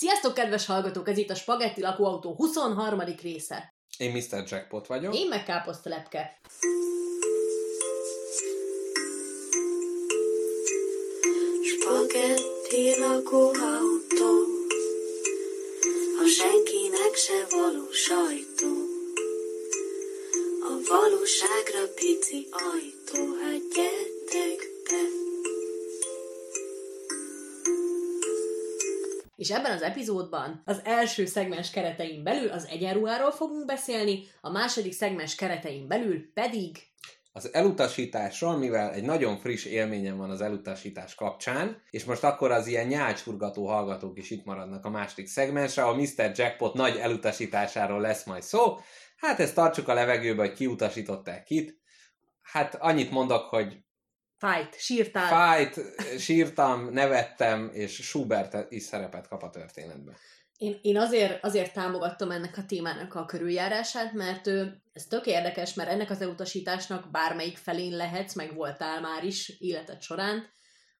Sziasztok, kedves hallgatók! Ez itt a Spagetti lakóautó 23. része. Én Mr. Jackpot vagyok. Én meg káposztelepke. Spagetti lakóautó A senkinek se való sajtó A valóságra pici ajtó Hát gyertek be És ebben az epizódban az első szegmens keretein belül az egyenruháról fogunk beszélni, a második szegmens keretein belül pedig Az elutasításról, mivel egy nagyon friss élményem van az elutasítás kapcsán, és most akkor az ilyen nyálcsurgató hallgatók is itt maradnak a második szegmensre, a Mr. Jackpot nagy elutasításáról lesz majd szó. Hát ezt tartsuk a levegőbe, hogy kiutasították kit. Hát annyit mondok, hogy fight, sírtál. fájt, sírtam, nevettem, és Schubert is szerepet kap a történetben. Én, én azért, azért támogattam ennek a témának a körüljárását, mert ő, ez tök érdekes, mert ennek az elutasításnak bármelyik felén lehetsz, meg voltál már is életed során,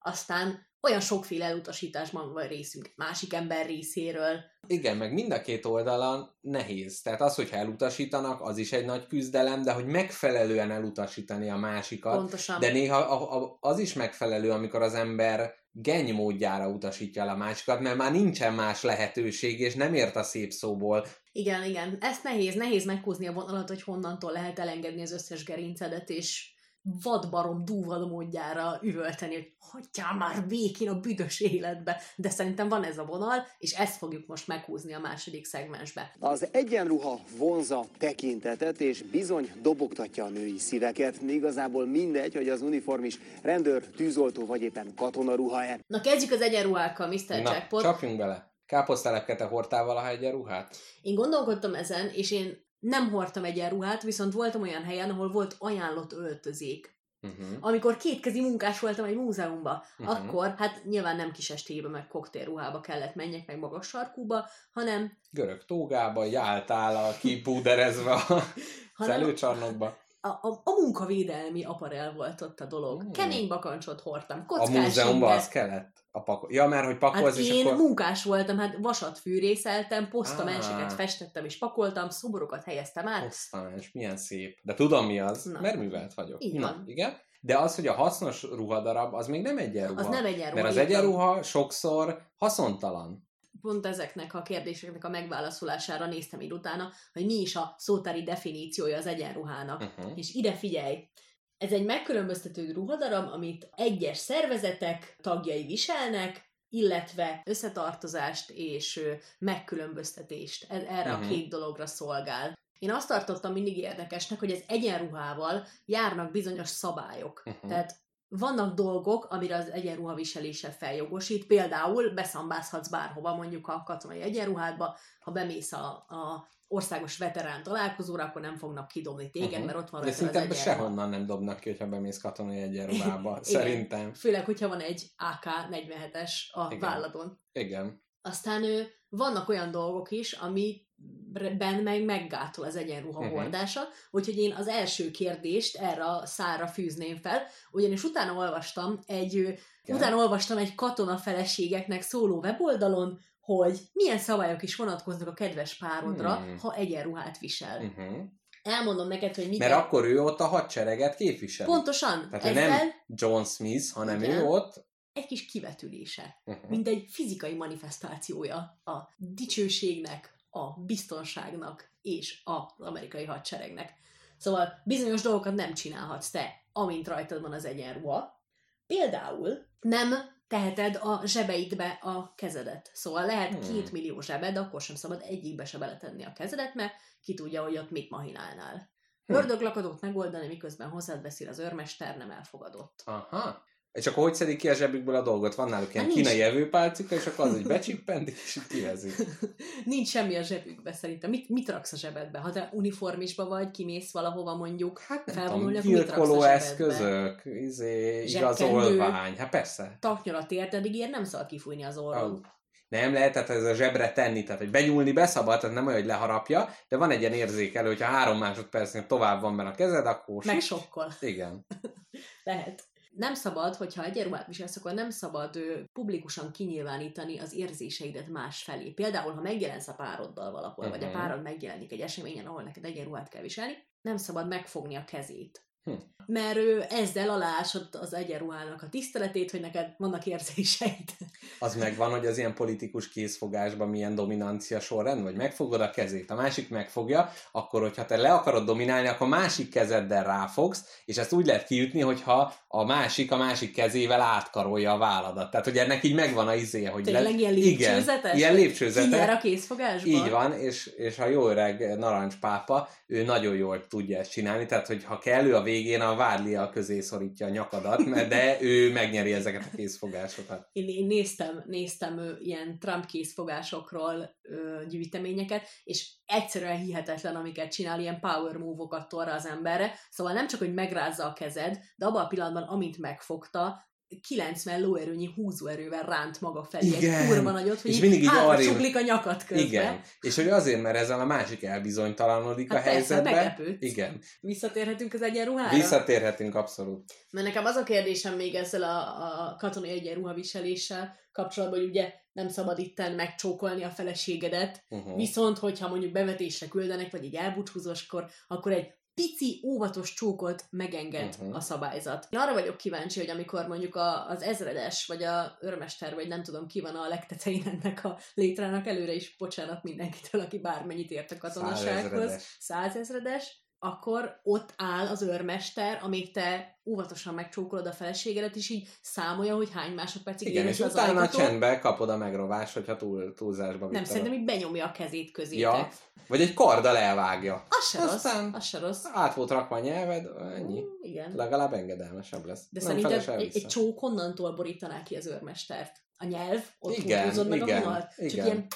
aztán olyan sokféle elutasításban van részünk egy másik ember részéről. Igen, meg mind a két oldalon nehéz. Tehát az, hogyha elutasítanak, az is egy nagy küzdelem, de hogy megfelelően elutasítani a másikat. Pontosan. De néha a, a, az is megfelelő, amikor az ember geny módjára utasítja el a másikat, mert már nincsen más lehetőség, és nem ért a szép szóból. Igen, igen. Ezt nehéz, nehéz meghúzni a vonalat, hogy honnantól lehet elengedni az összes gerincedet, és vadbarom dúvad módjára üvölteni, hogy hagyjál már békén a büdös életbe. De szerintem van ez a vonal, és ezt fogjuk most meghúzni a második szegmensbe. Az egyenruha vonza tekintetet, és bizony dobogtatja a női szíveket. Igazából mindegy, hogy az uniformis rendőr, tűzoltó vagy éppen katonaruha-e. Na kezdjük az egyenruhákkal, Mr. Na, Jackpot. csapjunk bele. Káposztelepke, te hordtál valaha egyenruhát? Én gondolkodtam ezen, és én nem hordtam egyenruhát, viszont voltam olyan helyen, ahol volt ajánlott öltözék. Uh-huh. Amikor kétkezi munkás voltam egy múzeumban, uh-huh. akkor hát nyilván nem kis estélybe, meg koktélruhába kellett menjek, meg magas sarkúba, hanem, Görög tógába, jártál a kipúderezve a hanem. A, a, a munkavédelmi aparel volt ott a dolog. Hmm. Kemény bakancsot hordtam, A kockás múzeumban inget. az kellett? A pako- ja, mert hogy pakolsz, Hát és én akkor... munkás voltam, hát vasat fűrészeltem, posztamenseket Ah. festettem és pakoltam, szoborokat helyeztem át. És milyen szép. De tudom mi az, Na. mert művelt vagyok. Így Na, van. igen. De az, hogy a hasznos ruhadarab, az még nem egyenruha. Az nem egyenruha. Mert az egyenruha sokszor haszontalan. Pont ezeknek a kérdéseknek a megválaszolására néztem így utána, hogy mi is a szótári definíciója az egyenruhának. Uh-huh. És ide figyelj! Ez egy megkülönböztető ruhadarab, amit egyes szervezetek tagjai viselnek, illetve összetartozást és megkülönböztetést. Ez- Erre Mhm. a két dologra szolgál. Én azt tartottam mindig érdekesnek, hogy az egyenruhával járnak bizonyos szabályok. Uh-huh. Tehát vannak dolgok, amire az egyenruha viselése feljogosít, például beszambázhatsz bárhova, mondjuk a katonai egyenruhádba, ha bemész a, a országos veterán találkozóra, akkor nem fognak kidobni téged, Mhm. mert ott van De egyenruha. sehonnan nem dobnak ki, hogyha bemész katonai egyenruhába. Szerintem. Főleg, hogyha van egy AK-47-es a Igen. válladon. Igen. Aztán ő, vannak olyan dolgok is, amiben meg meggátol az egyenruha Mhm. hordása, úgyhogy én az első kérdést erre a szára fűzném fel, ugyanis utána olvastam egy, Igen. utána olvastam egy katona feleségeknek szóló weboldalon, hogy milyen szabályok is vonatkoznak a kedves párodra, Hmm. ha egyenruhát visel. Uh-huh. Elmondom neked, hogy mit Mert akkor ő ott a hadsereget képviseli. Pontosan, Tehát ezzel nem John Smith, hanem Igen. ő ott... egy kis kivetülése. Uh-huh. mint egy fizikai manifestációja a dicsőségnek, a biztonságnak és az amerikai hadseregnek. Szóval bizonyos dolgokat nem csinálhatsz te, amint rajtad van az egyenruha. Például nem teheted a zsebeidbe a kezedet. Szóval lehet Hmm. két millió zsebed, akkor sem szabad egyikbe se beletenni a kezedet, mert ki tudja, hogy ott mit mahinálnál. Hmm. Ördöglakadót megoldani, miközben hozzád beszél az őrmester, nem elfogadott. Aha. És akkor hogy szedik ki a zsebükből a dolgot? Van náluk ilyen nincs. kínai evőpálcika, és akkor az, hogy becsippentik, és kivezik. Nincs semmi a zsebükbe szerintem. Mit, mit raksz a zsebedbe? Ha te uniformisba vagy, kimész valahova mondjuk, Hát nem Felvonulni, tudom, mit raksz a eszközök, izé, igazolvány. Hát persze. taknyol a térdedig, ilyen nem szabad kifújni az orrod. Nem lehet, tehát ez a zsebre tenni, tehát hogy benyúlni beszabad, tehát nem olyan, hogy leharapja, de van egy ilyen érzékelő, hogyha három másodpercnél tovább van benne a kezed, akkor... Meg sokkal. Igen. Lehet. Nem szabad, hogyha egyenruhát viselsz, akkor nem szabad publikusan kinyilvánítani az érzéseidet más felé. Például, ha megjelensz a pároddal valahol, uh-huh. vagy a Mhm. párod megjelenik egy eseményen, ahol neked egyenruhát kell viselni, nem szabad megfogni a kezét. Hm. Mert ő ezzel alásod az egyenruhának a tiszteletét, hogy neked vannak érzéseid. Az megvan, hogy az ilyen politikus készfogásban milyen dominancia sorrend, vagy megfogod a kezét, a másik megfogja, akkor, hogyha te le akarod dominálni, akkor másik kezeddel ráfogsz, és ezt úgy lehet kiütni, hogyha a másik a másik kezével átkarolja a válladat. Tehát, hogy ennek így megvan a izéje, hogy Tényleg ilyen Igen, lépcsőzetes? ilyen Hogy lépcsőzetes. A készfogásban? Így van, és, és a jó öreg narancspápa, ő nagyon jól tudja ezt csinálni, tehát hogy ha kell, ő a végén a vádlia közé szorítja a nyakadat, de ő megnyeri ezeket a készfogásokat. Én, én néztem, néztem ilyen Trump készfogásokról ö, gyűjteményeket, és egyszerűen hihetetlen, amiket csinál, ilyen power move-okat tol rá az emberre. Szóval nem csak, hogy megrázza a kezed, de abban a pillanatban, amint megfogta, 90 lóerőnyi húzóerővel ránt maga felé Igen. egy kurva nagyot, hogy És mindig így arrébb- csuklik a nyakat közben. Igen, és hogy azért, mert ezzel a másik elbizonytalanodik Hát a persze, helyzetbe. meglepődsz. Igen, Visszatérhetünk az egyenruhára? visszatérhetünk abszolút. Mert nekem az a kérdésem még ezzel a, a katonai egyenruhaviseléssel kapcsolatban, hogy ugye nem szabad itten megcsókolni a feleségedet, Uh-huh. viszont hogyha mondjuk bevetésre küldenek, vagy egy elbúcsúzóskor, akkor egy pici, óvatos csókot megenged uh-huh. a szabályzat. Én arra vagyok kíváncsi, hogy amikor mondjuk a, az ezredes, vagy a örmester, vagy nem tudom ki van a legtetején ennek a létrának, előre is bocsánat mindenkitől, aki bármennyit ért a katonasághoz, Százezredes. százezredes, akkor ott áll az őrmester, amíg te óvatosan megcsókolod a feleségedet, és így számolja, hogy hány másodpercig Igen, és az utána ajtató. csendben kapod a megrovást, hogyha túl, túlzásba Nem, szerintem így benyomja a kezét közétek. Ja, vagy egy karddal elvágja. Az se rossz, Aztán- az se rossz. Át volt rakva a nyelved, ennyi. Mm, igen. Legalább engedelmesebb lesz. De Nem feles egy, egy csók honnantól borítaná ki az őrmestert? A nyelv? Ott Igen, meg igen, a vonalt? Csak igen. ilyen...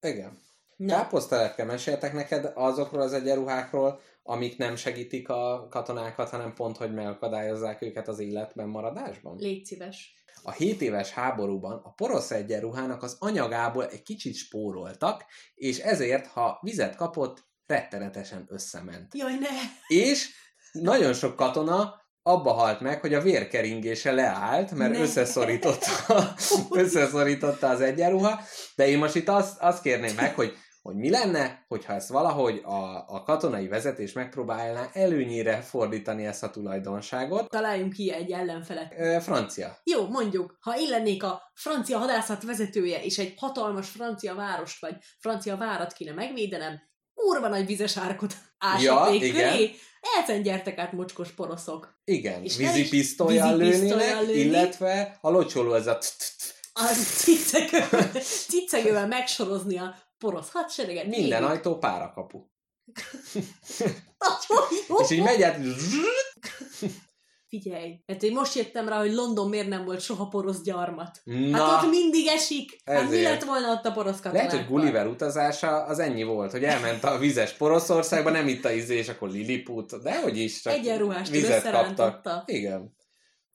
Igen. Káposztelepke, meséltek neked azokról az egyenruhákról, amik nem segítik a katonákat, hanem pont, hogy megakadályozzák őket az életben maradásban? légy szíves. A 7 éves háborúban a porosz egyenruhának az anyagából egy kicsit spóroltak, és ezért, ha vizet kapott, rettenetesen összement. Jaj, ne! És nagyon sok katona abba halt meg, hogy a vérkeringése leállt, mert Ne. összeszorította, összeszorította az egyenruha, de én most itt azt, azt kérném meg, hogy, hogy mi lenne, hogyha ezt valahogy a, a katonai vezetés megpróbálná előnyire fordítani ezt a tulajdonságot. Találjunk ki egy ellenfelet. Ö, francia. Jó, mondjuk, ha én lennék a francia hadászat vezetője, és egy hatalmas francia várost, vagy francia várat kéne megvédenem, kurva nagy vizes árkot ásaték Ja, köré, ezen gyertek át mocskos poroszok. Igen, vízipisztolyjal lőnének, lőni. illetve a locsoló ez a Az cicegővel megsorozni a porosz hadsereget. minden Végig. ajtó párakapu. És így megy át, Figyelj, hát én most jöttem rá, hogy London miért nem volt soha porosz gyarmat. na, Hát ott mindig esik. Hát mi ezért. lett volna ott a porosz Lehet, katonákkal? hogy Gulliver utazása az ennyi volt, hogy elment a vizes Poroszországba, nem itt a izé, és akkor Lilliput, de hogy is, csak Egyenruhást vizet kaptak. Igen.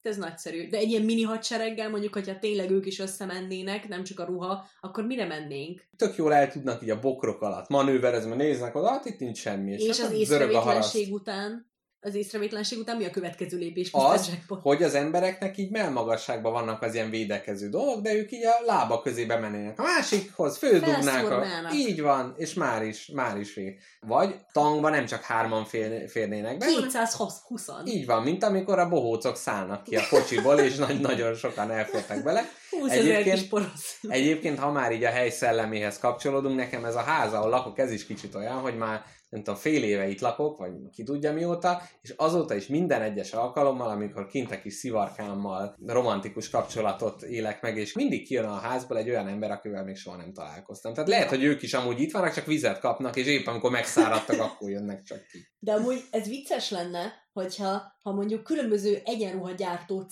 Ez nagyszerű. De egy ilyen mini hadsereggel, mondjuk, hogyha tényleg ők is összemennének, nem csak a ruha, akkor mire mennénk? Tök jól el tudnak így a bokrok alatt manőverezni, mert néznek oda, hát itt nincs semmi. És, és csak az észrevétlenség után, az észrevétlenség után mi a következő lépés? Az, hogy az embereknek így melmagasságban vannak az ilyen védekező dolgok, de ők így a lába közé bemennének a másikhoz, földugnák. A... Így van, és már is, már is vég. Vagy tangba nem csak hárman fér, férnének be, hanem 220 Így van, mint amikor a bohócok szállnak ki a kocsiból, és nagy, nagyon sokan elfértek bele. 20 ezer Egyébként-. Egyébként, ha már így a hely szelleméhez kapcsolódunk, nekem ez a ház, ahol lakok, ez is kicsit olyan, hogy már nem tudom, fél éve itt lakok, vagy ki tudja mióta, és azóta is minden egyes alkalommal, amikor kint a kis szivarkámmal romantikus kapcsolatot élek meg, és mindig kijön a házból egy olyan ember, akivel még soha nem találkoztam. Tehát lehet, hogy ők is amúgy itt vannak, csak vizet kapnak, és épp amikor megszáradtak, akkor jönnek csak ki. De amúgy ez vicces lenne, hogyha ha mondjuk különböző egyenruhagyártó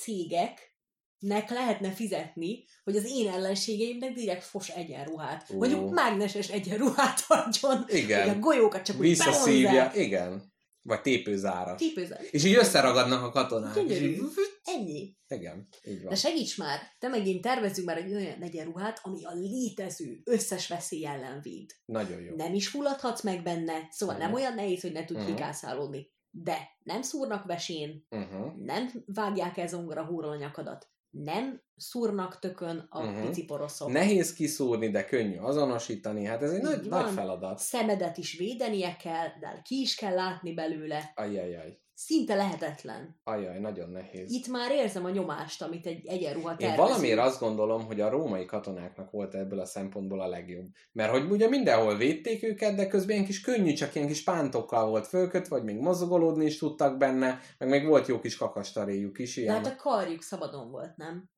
cégeknek lehetne fizetni, hogy az én ellenségeimnek direkt fos egyenruhát. Ó. Mondjuk mágneses egyenruhát adjon, Igen. hogy a golyókat csak Visszaszívja, igen. Vagy tépőzárat. Típőzem. És így összeragadnak a katonák. És Gyönyörű. így, Ennyi. igen, így van. De segíts már, te megint tervezzünk már egy olyan egyenruhát, ami a létező összes veszély ellen véd. Nagyon jó. Nem is fulladhatsz meg benne, szóval nem Mhm. olyan nehéz, hogy ne tudj Mhm. kikászálódni. de nem szúrnak vesén, Uh-huh. nem vágják el zongora a nyakadat, nem szúrnak tökön a Mhm. pici poroszok. Nehéz kiszúrni, de könnyű azonosítani. Hát ez egy Így nagy, van. nagy feladat. Szemedet is védenie kell, de ki is kell látni belőle. Ajajaj. Szinte lehetetlen. Ajaj, nagyon nehéz. Itt már érzem a nyomást, amit egy egyenruha Én tervező. valamiért azt gondolom, hogy a római katonáknak volt ebből a szempontból a legjobb. Mert hogy ugye mindenhol védték őket, de közben ilyen kis könnyű, csak ilyen kis pántokkal volt fölkötve, vagy még mozgolódni is tudtak benne, meg még volt jó kis kakastaréjuk is De ilyen. hát a karjuk szabadon volt, nem?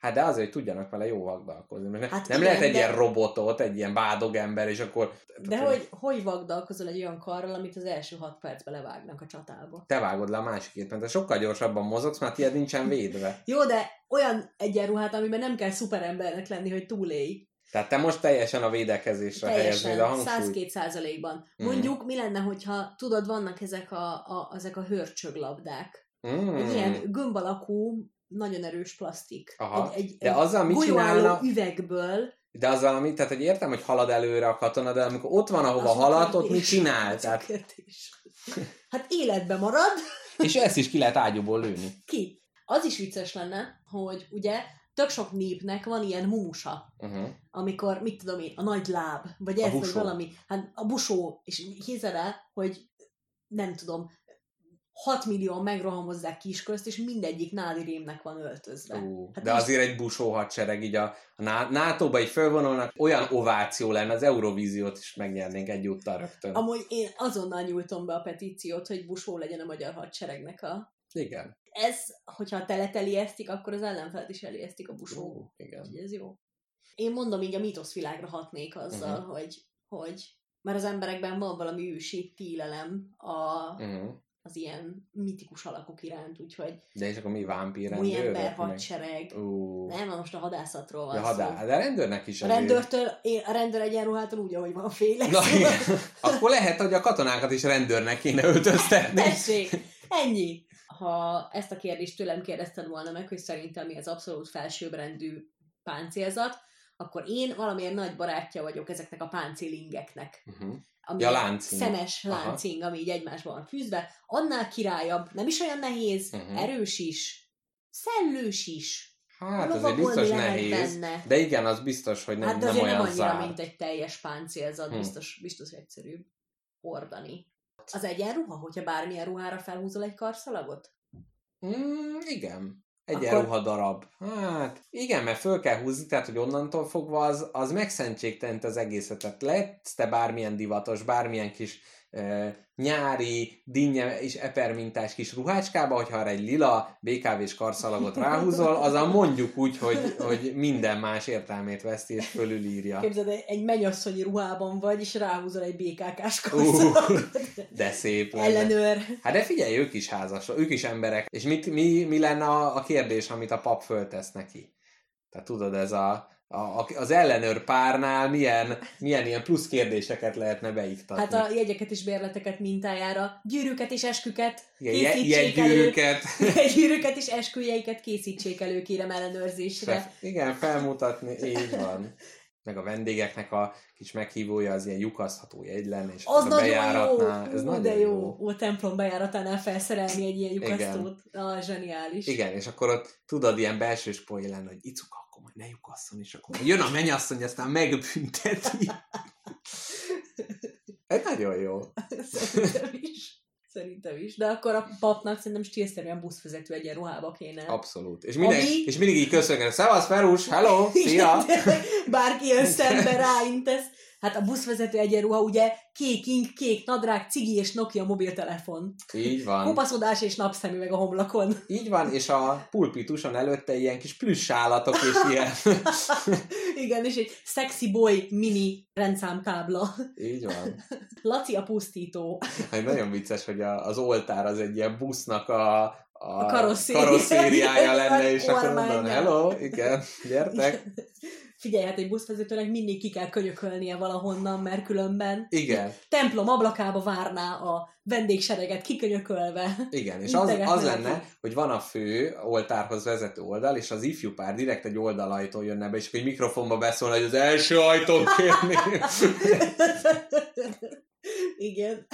Hát de azért, hogy tudjanak vele jó vagdalkozni. Mert Hát nem igen, lehet egy de- ilyen robotot, egy ilyen bádog ember, és akkor... De hogy, hogy vagdalkozol egy olyan karral, amit az első hat percben levágnak a csatába? Te vágod le a másikét, mert te sokkal gyorsabban mozogsz, mert tiéd nincsen védve. Jó, de olyan egyenruhát, amiben nem kell szuperembernek lenni, hogy túlélj. Tehát te most teljesen a védekezésre helyeznéd a Teljesen, hangsúlyt. 102 százalékban. Mhm. Mondjuk, mi lenne, hogyha, tudod, vannak ezek a, a, ezek a hörcsöglabdák. Mm. Egy ilyen gömb alakú, nagyon erős plastik. Aha. Egy, egy, De azzal mit csinálna? üvegből. De azzal, ami, tehát hogy értem, hogy halad előre a katona, de amikor ott van, ahova Az haladt, ott mit csinál? Az Tehát, kérdés. Hát életbe marad, és ezt is ki lehet ágyúból lőni. ki? Az is vicces lenne, hogy ugye tök sok népnek van ilyen músa, Uh-huh. amikor, mit tudom én, a nagy láb, vagy A ez, vagy valami, hát a busó, és hiszed el, hogy nem tudom, 6 millió megrohamozzák kisközt, és mindegyik nádi rémnek van öltözve. Uh, Hát de is- azért egy busó hadsereg, így a, a NATO-ba így fölvonulnak, olyan ováció lenne, az Eurovíziót is megnyernénk egyúttal rögtön. Amúgy én azonnal nyújtom be a petíciót, hogy busó legyen a magyar hadseregnek a... Igen. Ez, hogyha a telet elijesztik, akkor az ellenfelet is elijesztik a busó. Uh, igen. Úgyhogy ez jó. Én mondom, így a mítoszvilágra hatnék azzal, Mhm. hogy, hogy mert az emberekben van valami ősi félelem a, Uh-huh. Az ilyen mitikus alakok iránt, úgyhogy De és akkor mi vámpír új ember hadsereg. Uh, Nem, most a hadászatról van de, hadá... de a rendőrnek is A rendőrtől, én a rendőr egyenruhától úgy, ahogy van félek. Na igen. Akkor lehet, hogy a katonákat is rendőrnek kéne öltöztetni. Tessék, ennyi. Ha ezt a kérdést tőlem kérdezted volna meg, hogy szerintem mi az abszolút felsőbbrendű páncélzat, akkor én valamiért nagy barátja vagyok ezeknek a páncélingeknek. Uh-huh. Ami Ja, láncing. Szemes Aha. láncing, ami így egymásban van fűzve. Annál királyabb, nem is olyan nehéz, Mhm. erős is, szellős is. Hát azért biztos nehéz. benne. De igen, az biztos, hogy nem, hát de nem olyan nem annyira, zárt. mint egy teljes páncélzat, Hm. biztos, biztos egyszerűbb hordani. Az egyenruha, hogyha bármilyen ruhára felhúzol egy karszalagot? Mm, igen. Egy Akkor- Akkor... ruha darab. Hát, igen, mert föl kell húzni, tehát, hogy onnantól fogva az, az megszentségtelent az egészet. Tehát lehetsz te bármilyen divatos, bármilyen kis nyári, dinnye és epermintás kis ruhácskába, hogyha arra egy lila BKV-s karszalagot ráhúzol, az a mondjuk úgy, hogy, hogy minden más értelmét veszti és fölülírja. Képzeld, egy- mennyasszonyi ruhában vagy, és ráhúzol egy BKK-s Uh, de szép lenne. Ellenőr. Hát de figyelj, ők is házas, ők is emberek. És mit, mi, mi lenne a, a kérdés, amit a pap föltesz neki? Tehát tudod, ez a, a, a- az ellenőr párnál milyen, milyen ilyen plusz kérdéseket lehetne beiktatni. Hát a jegyeket és bérleteket mintájára, gyűrűket és esküket Igen, je- készítsék elő. jegygyűrűket. gyűrűket és esküjeiket készítsék elő, kérem ellenőrzésre. Fe- igen, felmutatni, így van. Meg a vendégeknek a kis meghívója az ilyen lyukasztható jegy lenne, és Az a nagyon jó! bejáratnál, ez Ú, de jó. jó. Ó, a templom bejáratánál felszerelni egy ilyen lyukasztót. Ah, zseniális. Igen, és akkor ott tudod, ilyen belsős poén lenne, hogy icuka, ne lyukasszon, és akkor jön a mennyasszony, aztán megbünteti. Ez nagyon jó. Szerintem is. Szerintem is. De akkor a papnak szerintem stílszerűen buszvezető egyenruhába kéne. Abszolút. És, minden, Ami- és mindig így köszönnek, szevasz Ferus, hello, szia! Bárki jön szembe, ráintesz. Hát a buszvezető egyenruha ugye kék ink, kék nadrág, cigi és Nokia mobiltelefon. Így van. Kopaszodás és napszemüveg a homlokon. Így van, és a pulpituson előtte ilyen kis plüss állatok és ilyen. Igen, és egy sexy boy mini rendszámtábla. Így van. Laci a pusztító. Hát nagyon vicces, hogy a, az oltár az egy ilyen busznak a, a, karosszéria- karosszériája lenne, és akkor mondom, hello, igen, gyertek. Figyelj, hát egy buszvezetőnek mindig ki kell könyökölnie valahonnan, mert különben Igen, templom ablakába várná a vendégsereget kikönyökölve. igen, és az, az lenne, hogy van a fő oltárhoz vezető oldal, és az ifjú pár direkt egy oldalajtón jönne be, és akkor egy mikrofonba beszólna, hogy az első ajtón kérni. Igen.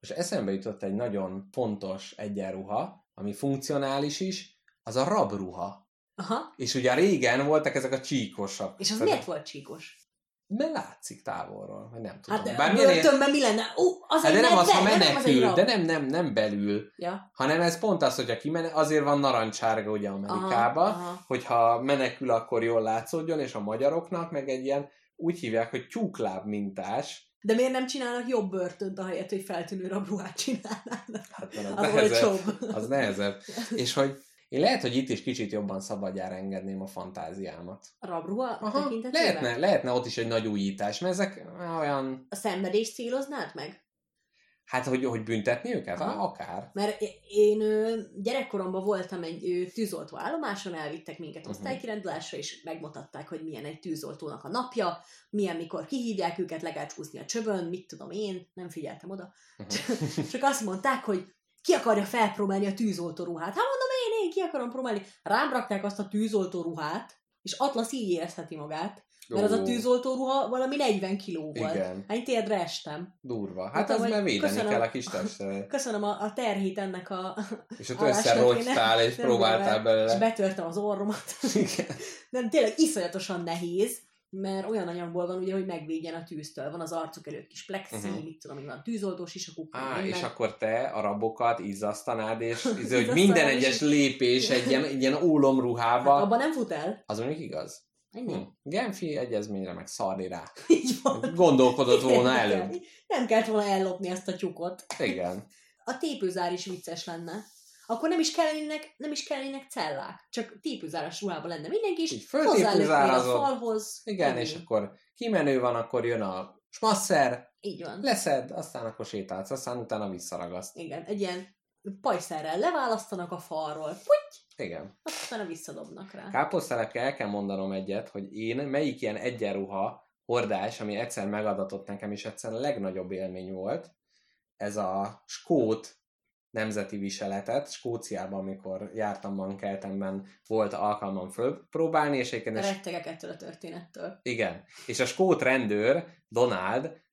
Most eszembe jutott egy nagyon fontos egyenruha, ami funkcionális is, az a rabruha. Aha. És ugye régen voltak ezek a csíkosak. És az Tehát- miért volt csíkos? Mert látszik távolról, vagy nem tudom. Hát de Bár börtönben mi lenne? Ó, az Hát de nem az, ha nem az menekül, de nem, nem, nem belül, Ja. hanem ez pont az, hogyha kimene, azért van narancsárga ugye Amerikába, Aha, aha. hogyha menekül, akkor jól látszódjon, és a magyaroknak meg egy ilyen, úgy hívják, hogy tyúkláb mintás, De miért nem csinálnak jobb börtönt, ahelyett, hogy feltűnő rabruhát csinálnának? hát az, Az nehezebb, az nehezebb. És hogy én lehet, hogy itt is kicsit jobban szabadjára engedném a fantáziámat. A rabruha Aha, lehetne, lehetne ott is egy nagy újítás, mert ezek olyan, A szenvedést céloznád meg? Hát hogy, hogy büntetni őket? Aha. Akár. Mert én gyerekkoromban voltam egy tűzoltó állomáson, elvittek minket Mhm. osztálykirendulásra, és megmutatták, hogy milyen egy tűzoltónak a napja, milyen mikor kihívják őket, le kell csúszni a csövön, mit tudom én, nem figyeltem oda. Mhm. Csak azt mondták, hogy ki akarja felpróbálni a tűzoltó ruhát. Hát mondom, én, én ki akarom próbálni. Rám rakták azt a tűzoltó ruhát, és Atlasz így érezheti magát, mert az a tűzoltó ruha valami 40 kiló volt. Igen. Hát én térdre estem. Durva. Hát Mondtam, az mert védeni köszönöm. kell a kis testet. Köszönöm a, a terhét ennek a És ott összerogytál, és próbáltál el, És belőle. betörtem az orromat. Igen. Nem, tényleg iszonyatosan nehéz, mert olyan anyagból van ugye, hogy megvédjen a tűztől. Van az arcuk előtt kis plexi, uh-huh. mit tudom, van tűzoldós isakuk. meg Á, és minden. akkor te a rabokat izzasztanád, és izé, hogy minden egyes lépés egy ilyen, egy ilyen Hát, ólomruhába, abban nem fut el. az mondjuk igaz. Hm. Genfi egyezményre meg szarni rá. Így van. Gondolkodott volna Nem előbb. kell- Nem kellett volna ellopni ezt a tyukot. Igen. A tépőzár is vicces lenne. Akkor nem is kellenének, nem is kellenének cellák. Csak tépőzáras ruhában lenne mindenki, és hozzálöknél a falhoz. Igen, Ennyi. és akkor kimenő van, akkor jön a smasszer, Így van. leszed, aztán akkor sétálsz, aztán utána visszaragaszt. Igen, egy ilyen pajszerrel leválasztanak a falról, puty, Igen. azt utána visszadobnak rá. Káposztelepke el kell mondanom egyet, hogy én melyik ilyen egyenruha hordás, ami egyszer megadatott nekem, és egyszer a legnagyobb élmény volt, ez a skót nemzeti viseletet. Skóciában, amikor jártam Mankeltenben, volt alkalmam fölpróbálni, és egyébként Rettegek ettől a történettől. igen. És a skót rendőr, Donald,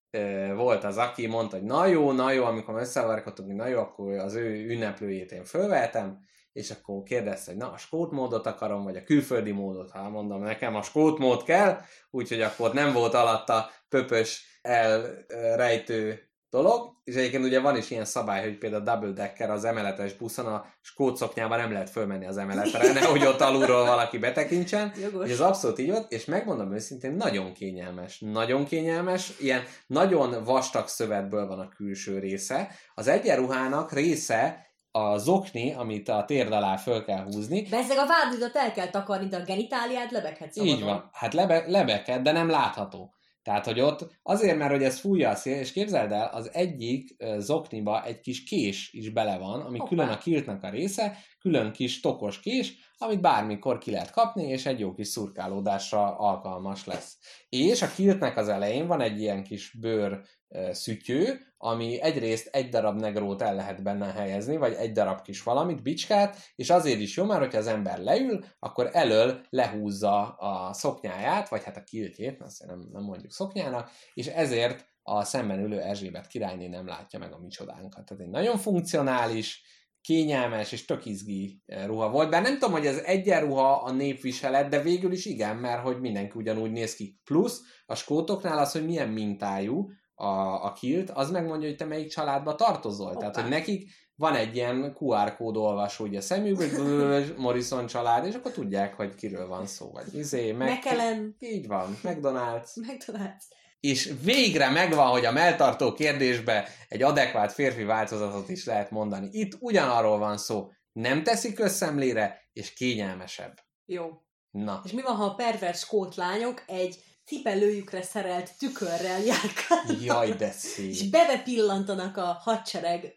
volt az, aki mondta, hogy na jó, na jó, amikor összevarkodtunk, na jó, akkor az ő ünneplőjét én fölvetem, és akkor kérdezte, hogy na, a skót módot akarom, vagy a külföldi módot, ha mondom, nekem a skót mód kell, úgyhogy akkor nem volt alatta pöpös elrejtő dolog, és egyébként ugye van is ilyen szabály, hogy például double decker az emeletes buszon a skót szoknyában nem lehet fölmenni az emeletre, nehogy ott alulról valaki betekintsen, Jogos. és ez abszolút így volt, és megmondom őszintén, nagyon kényelmes. Nagyon kényelmes, ilyen nagyon vastag szövetből van a külső része. Az egyenruhának része a zokni, amit a térd alá föl kell húzni. Bezzeg a vádidat el kell takarni, de a genitáliát lebeghet szabadon. Így van. Hát lebe, lebeked, de nem látható. Tehát, hogy ott azért, mert hogy ez fújja a szél, és képzeld el, az egyik zokniba egy kis kés is bele van, ami Hoppá. külön a kiltnak a része, külön kis tokos kés, amit bármikor ki lehet kapni, és egy jó kis szurkálódásra alkalmas lesz. És a kiltnek az elején van egy ilyen kis bőr szütyő, ami egyrészt egy darab negrót el lehet benne helyezni, vagy egy darab kis valamit, bicskát, és azért is jó, mert hogyha az ember leül, akkor elől lehúzza a szoknyáját, vagy hát a kiltjét, azt nem, nem mondjuk szoknyának, és ezért a szemben ülő Erzsébet királyné nem látja meg a mi csodánkat. Tehát egy nagyon funkcionális, kényelmes és tök izgi ruha volt, bár nem tudom, hogy ez egyenruha a népviselet, de végül is igen, mert hogy mindenki ugyanúgy néz ki. Plusz a skótoknál az, hogy milyen mintájú a, a kilt, az megmondja, hogy te melyik családba tartozol. Hoppá. Tehát, hogy nekik van egy ilyen QR kód olvasó ugye a szemükből, hogy Morrison család, és akkor tudják, hogy kiről van szó. Vagy izé, meg... Mekelen, Így van, McDonald's. McDonald's. És végre megvan, hogy a melltartó kérdésbe egy adekvát férfi változatot is lehet mondani. Itt ugyanarról van szó. Nem teszik összemlére, és kényelmesebb. Jó. Na, És mi van, ha a pervers skót lányok egy cipelőjükre szerelt tükörrel járkálnak, jaj, de és szép. bebepillantanak a hadsereg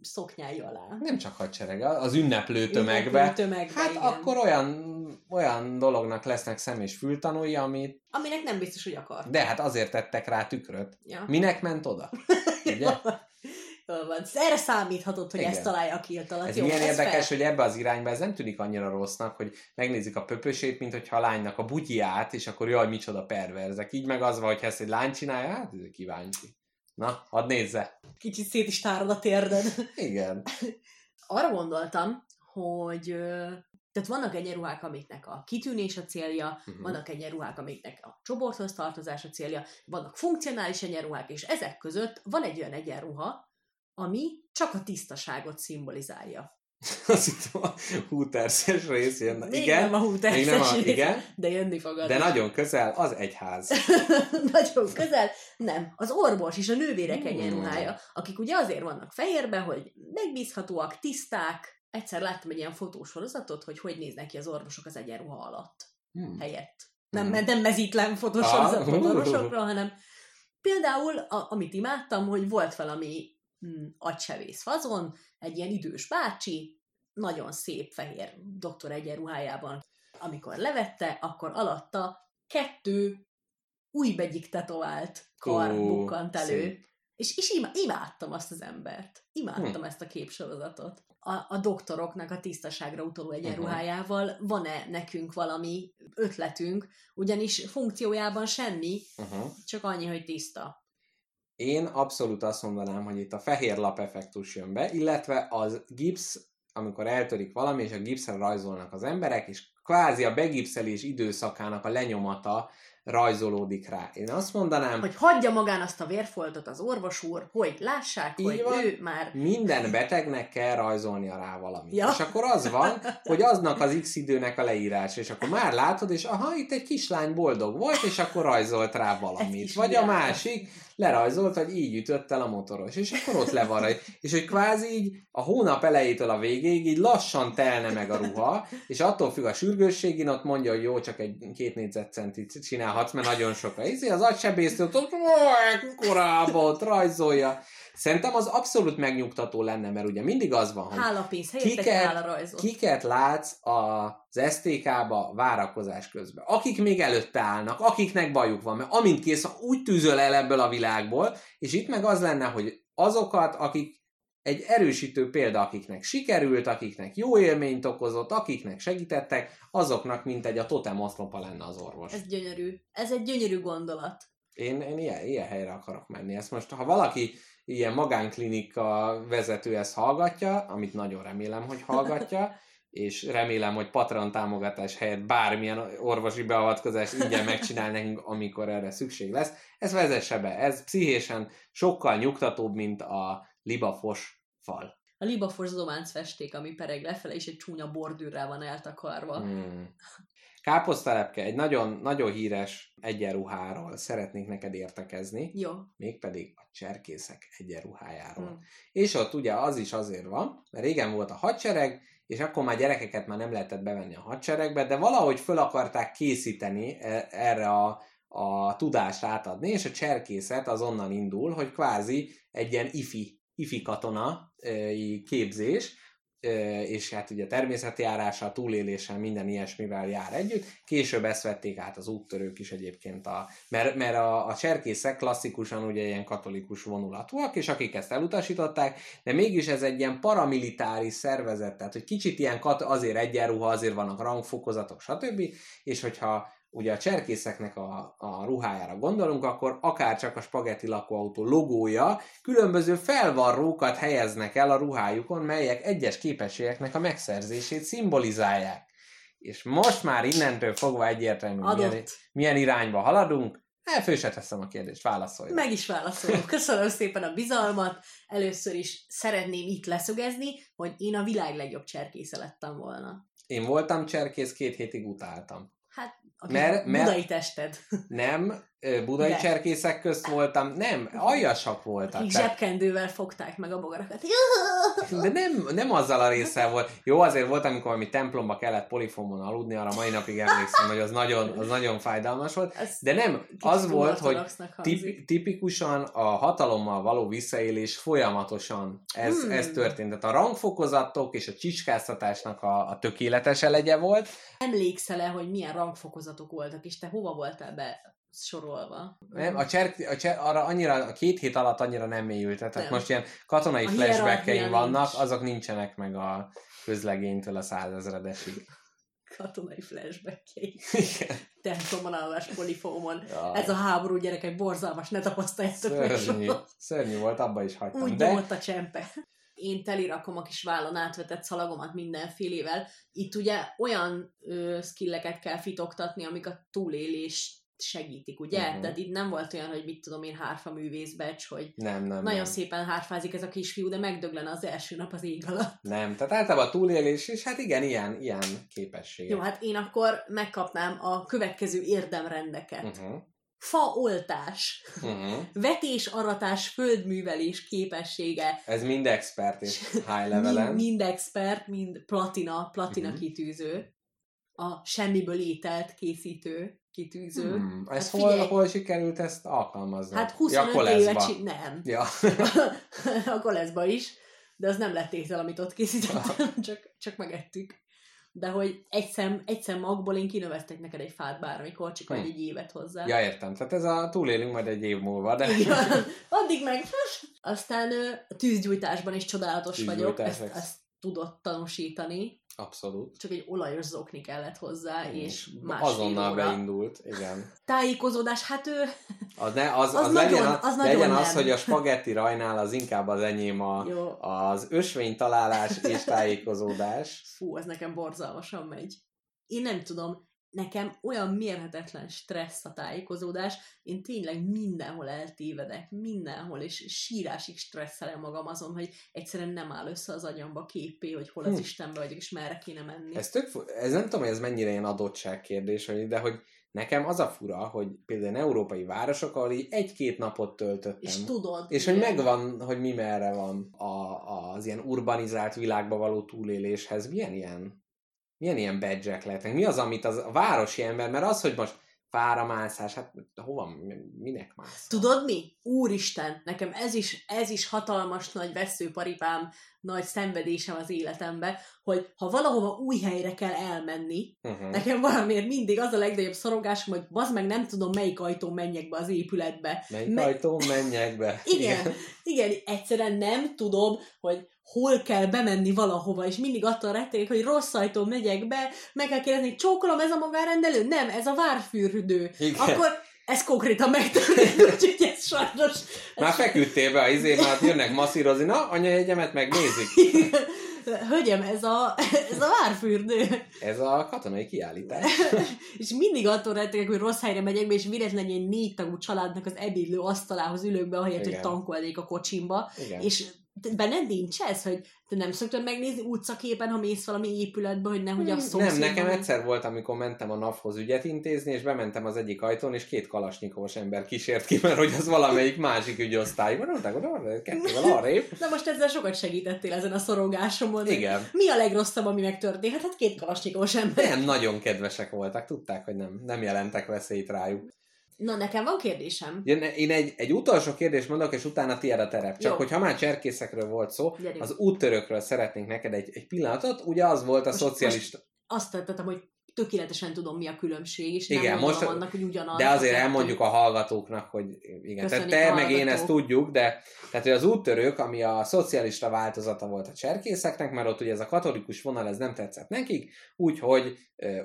szoknyái alá. Nem csak hadsereg, az ünneplő tömegbe. Ünneplő tömegbe, Hát igen. akkor olyan, olyan dolognak lesznek szem és fültanúi, amit... Aminek nem biztos, hogy akar. De hát azért tettek rá tükröt. Ja. Minek ment oda? Ugye? Van. Erre számíthatod, hogy Igen. ezt találja a kilt alatt. Ez Jó, milyen ez érdekes, fel. hogy ebbe az irányba ez nem tűnik annyira rossznak, hogy megnézik a pöpösét, mint hogyha a lánynak a butyját, és akkor jaj, micsoda perverzek. Így meg az van, hogy ezt egy lány csinálja, hát ez kíváncsi. Na, hadd nézze. Kicsit szét is tárad a térded. Igen. Arra gondoltam, hogy tehát vannak egyenruhák, amiknek a kitűnés a célja, Mhm. vannak egyenruhák, amiknek a csoporthoz tartozás a célja, vannak funkcionális egyenruhák, és ezek között van egy olyan egyenruha, ami csak a tisztaságot szimbolizálja. Azt hittem a húterszes rész jön. Még igen, nem a még nem a, húterszes igen, de jönni fogad. de nagyon közel az egyház. Nagyon közel. Nem. Az orvos és a nővérek Hmm. egyenruhája, akik ugye azért vannak fehérbe, hogy megbízhatóak, tiszták. Egyszer láttam egy ilyen fotósorozatot, hogy hogy néznek ki az orvosok az egyenruha alatt Hmm. helyett. Nem, Hmm. nem mezítlen fotósorozat Ah. orvosokra, hanem például, a, amit imádtam, hogy volt valami mm, agysevész fazon, egy ilyen idős bácsi, nagyon szép fehér doktor egyenruhájában. Amikor levette, akkor alatta kettő újbegyik tetovált kar Ó, bukkant elő. szép. És, és imádtam azt az embert. Imádtam Hm. ezt a képsorozatot. A, a doktoroknak a tisztaságra utaló egyenruhájával van-e nekünk valami ötletünk, ugyanis funkciójában semmi, Uh-huh. csak annyi, hogy tiszta. Én abszolút azt mondanám, hogy itt a fehér lap effektus jön be, illetve az gipsz, amikor eltörik valami, és a gipszre rajzolnak az emberek, és kvázi a begipszelés időszakának a lenyomata rajzolódik rá. Én azt mondanám, Hogy hagyja magán azt a vérfoltot az orvos úr, hogy lássák, Így hogy van. ő már minden betegnek kell rajzolnia rá valamit. Ja. És akkor az van, hogy aznak az x időnek a leírás, és akkor már látod, és aha, itt egy kislány boldog volt, és akkor rajzolt rá valamit. Vagy a másik lerajzolt, hogy így ütött el a motoros, és akkor ott le van rajta. És hogy kvázi így a hónap elejétől a végéig így lassan telne meg a ruha, és attól függ a sürgősségén, ott mondja, hogy jó, csak egy két négyzetcentit csinálhatsz, mert nagyon sok a izé, az agysebésztől ott korábban ott rajzolja. Szerintem az abszolút megnyugtató lenne, mert ugye mindig az van, hogy hálapénz Kiket- kiket látsz az STK-ba várakozás közben. Akik még előtte állnak, akiknek bajuk van, mert amint kész, úgy tűzöl el ebből a világból, és itt meg az lenne, hogy azokat, akik egy erősítő példa, akiknek sikerült, akiknek jó élményt okozott, akiknek segítettek, azoknak mint egy a totem oszlopa lenne az orvos. Ez gyönyörű. Ez egy gyönyörű gondolat. Én, én ilyen, ilyen helyre akarok menni. Ezt most, ha valaki ilyen magánklinika vezető ezt hallgatja, amit nagyon remélem, hogy hallgatja, és remélem, hogy Patreon támogatás helyett bármilyen orvosi beavatkozás ingyen megcsinál nekünk, amikor erre szükség lesz. Ez vezesse be. Ez pszichésen sokkal nyugtatóbb, mint a libafos fal. A libafos zománc festék, ami pereg lefele, és egy csúnya bordűrrel van eltakarva. Hmm. Káposztelepke, egy nagyon, nagyon híres egyenruháról szeretnék neked értekezni, Jó. mégpedig a cserkészek egyenruhájáról. Hm. És ott ugye az is azért van, mert régen volt a hadsereg, és akkor már gyerekeket már nem lehetett bevenni a hadseregbe, de valahogy föl akarták készíteni e- erre a, a tudást átadni, és a cserkészet az onnan indul, hogy kvázi egy ilyen ifi, ifi katona ö, képzés, és hát ugye természeti járással, túléléssel, minden ilyesmivel jár együtt. Később ezt vették át az úttörők is egyébként, a, mert, mert a, a cserkészek klasszikusan ugye ilyen katolikus vonulatúak, és akik ezt elutasították, de mégis ez egy ilyen paramilitáris szervezet, tehát hogy kicsit ilyen kat, azért egyenruha, azért vannak rangfokozatok, stb. És hogyha ugye a cserkészeknek a, a ruhájára gondolunk, akkor akár csak a spagetti lakóautó logója, különböző felvarrókat helyeznek el a ruhájukon, melyek egyes képességeknek a megszerzését szimbolizálják. És most már innentől fogva egyértelmű, milyen, Adott. milyen irányba haladunk. El föl se teszem a kérdést, válaszolj. Meg is válaszolok. Köszönöm szépen a bizalmat. Először is szeretném itt leszögezni, hogy én a világ legjobb cserkésze lettem volna. Én voltam cserkész, két hétig utáltam. Hát, Mert- mert- budai tested. Nem, budai De. cserkészek közt voltam, nem, aljasak voltak. Akik Tehát- zsebkendővel fogták meg a bogarakat. De nem, nem azzal a résszel volt. Jó, azért volt, amikor valami templomba kellett polifomon aludni, arra mai napig emlékszem, hogy az nagyon, az nagyon fájdalmas volt. Ez De nem, az volt, hogy tip, tipikusan a hatalommal való visszaélés folyamatosan ez, Hmm. ez történt. Tehát a rangfokozatok és a csicskáztatásnak a, a tökéletes elegye volt. Emlékszel-e, hogy milyen rangfokozatok voltak, és te hova voltál be sorolva? Nem, a cser, a cser, arra annyira, a két hét alatt annyira nem mélyült. Tehát Nem. most ilyen katonai flashbackeim vannak, nincs. azok nincsenek meg a közlegénytől a százezredesig. Katonai flashbackjei. Alvás polifómon. Ja. Ez a háború gyerekek borzalmas, ne tapasztaljátok Szörnyű, szörnyű volt, abba is hagytam. Úgy De a csempe. Én telirakom a kis vállon átvetett szalagomat mindenfélével. Itt ugye olyan ö, skilleket kell fitoktatni, amik a túlélést segítik, ugye? Uh-huh. Tehát itt nem volt olyan, hogy mit tudom én, hárfa művészbecs, hogy nem, nem, nagyon nem. szépen hárfázik ez a kisfiú, de megdöglen az első nap az ég alatt. Nem, tehát általában a túlélés, és hát igen, ilyen, ilyen képesség. Jó, hát én akkor megkapnám a következő érdemrendeket. Uh-huh. Faoltás, Uh-huh. vetés, aratás, földművelés képessége, Ez mind expert és high mind, levelen. mind expert, mind platina, platina Mhm. uh-huh. kitűző, a semmiből ételt készítő kitűző. Hmm. Ez Hát hol, hol sikerült ezt alkalmazni? Hát 25 ja, éve csin... Nem. Ja. a koleszba is, de az nem lett étel, amit ott készítettem, csak, csak megettük. De hogy egy szem, egy szem magból én kinöveztek neked egy fát bármikor, csak Hm. egy évet hozzá. ja, értem. Tehát ez a túlélünk majd egy év múlva, de... Van. Addig meg. Aztán a tűzgyújtásban is csodálatos vagyok, ezt, ezt tudott tanúsítani. Abszolút. Csak egy olajos zokni kellett hozzá, és Mm, másfél Azonnal óra. beindult, igen. Tájékozódás, hát ő... Az, ne, az, Az az, nagyon- legyen, az az, nagyon legyen nem. az, hogy a spagetti rajnál az inkább az enyém a, Jó, az ösvény találás és tájékozódás. fú, ez nekem borzalmasan megy. Én nem tudom, nekem olyan mérhetetlen stressz a tájékozódás, én tényleg mindenhol eltévedek, mindenhol, és sírásig stresszelem magam azon, hogy egyszerűen nem áll össze az agyamba képé, hogy hol az Hm. Istenbe vagyok, és merre kéne menni. Ez, tök, ez nem tudom, hogy ez mennyire ilyen adottság kérdés, hogy- de hogy nekem az a fura, hogy például európai városok, ahol így egy-két napot töltöttem. És tudod. És hogy igen. megvan, hogy mi merre van a, az ilyen urbanizált világba való túléléshez. Milyen ilyen, milyen ilyen badge lehetnek? Mi az, amit az, a városi ember, mert az, hogy most fáramászás, hát hova, minek mász? Tudod mi? Úristen, nekem ez is, ez is hatalmas nagy veszőparipám, nagy szenvedésem az életembe, hogy ha valahova új helyre kell elmenni, Uh-huh. nekem valamiért mindig az a legnagyobb szorongásom, hogy bazd meg nem tudom melyik ajtón menjek be az épületbe. Melyik me- ajtón menjek be? Igen, igen, egyszerűen nem tudom, hogy hol kell bemenni valahova, és mindig attól rettegek, hogy rossz ajtón megyek be, meg kell kérdezni, csókolom, ez a magárendelő? Nem, ez a várfürdő. Igen. Akkor ez konkrétan megtörtént, úgyhogy ez sajnos... Ez Már feküdtél be a izé, mert jönnek masszírozni, na, anyajegyemet megnézik. Hölgyem, ez a, ez a várfürdő. Ez a katonai kiállítás. és mindig attól rettegek, hogy rossz helyre megyek be, és véletlenül egy négy tagú családnak az ebédlő asztalához ülök be, ahelyett, hogy Igen. tankolnék a kocsimba. Igen. És benned nincs ez, hogy te nem szoktad megnézni utcaképen, ha mész valami épületbe, hogy nehogy a Hmm, szomszéd... Nem, nekem egyszer volt, amikor mentem a NAV-hoz ügyet intézni, és bementem az egyik ajtón, és két kalasnyikovos ember kísért ki, mert hogy az valamelyik másik ügyosztályban. Hogy arra, kettővel arrébb. Na most ezzel sokat segítettél ezen a szorongásomon. Igen. Mi a legrosszabb, ami megtörténhet? Hát két kalasnyikós ember. Nem, nagyon kedvesek voltak, tudták, hogy nem, nem jelentek veszélyt rájuk. Na, nekem van kérdésem. Én, én egy, egy utolsó kérdést mondok, és utána tiéd a terep. Csak Jó. hogy ha már cserkészekről volt szó, Gyerünk. az úttörökről szeretnénk neked egy, egy pillanatot. Ugye az volt a Most- szocialista... Azt tettem, hogy tökéletesen tudom, mi a különbség, és Igen, nem most- annak, hogy ugyanaz. De azért a elmondjuk a hallgatóknak, hogy igen, tehát te a meg én ezt tudjuk, de tehát, hogy az úttörők, ami a szocialista változata volt a cserkészeknek, mert ott ugye ez a katolikus vonal, ez nem tetszett nekik, úgyhogy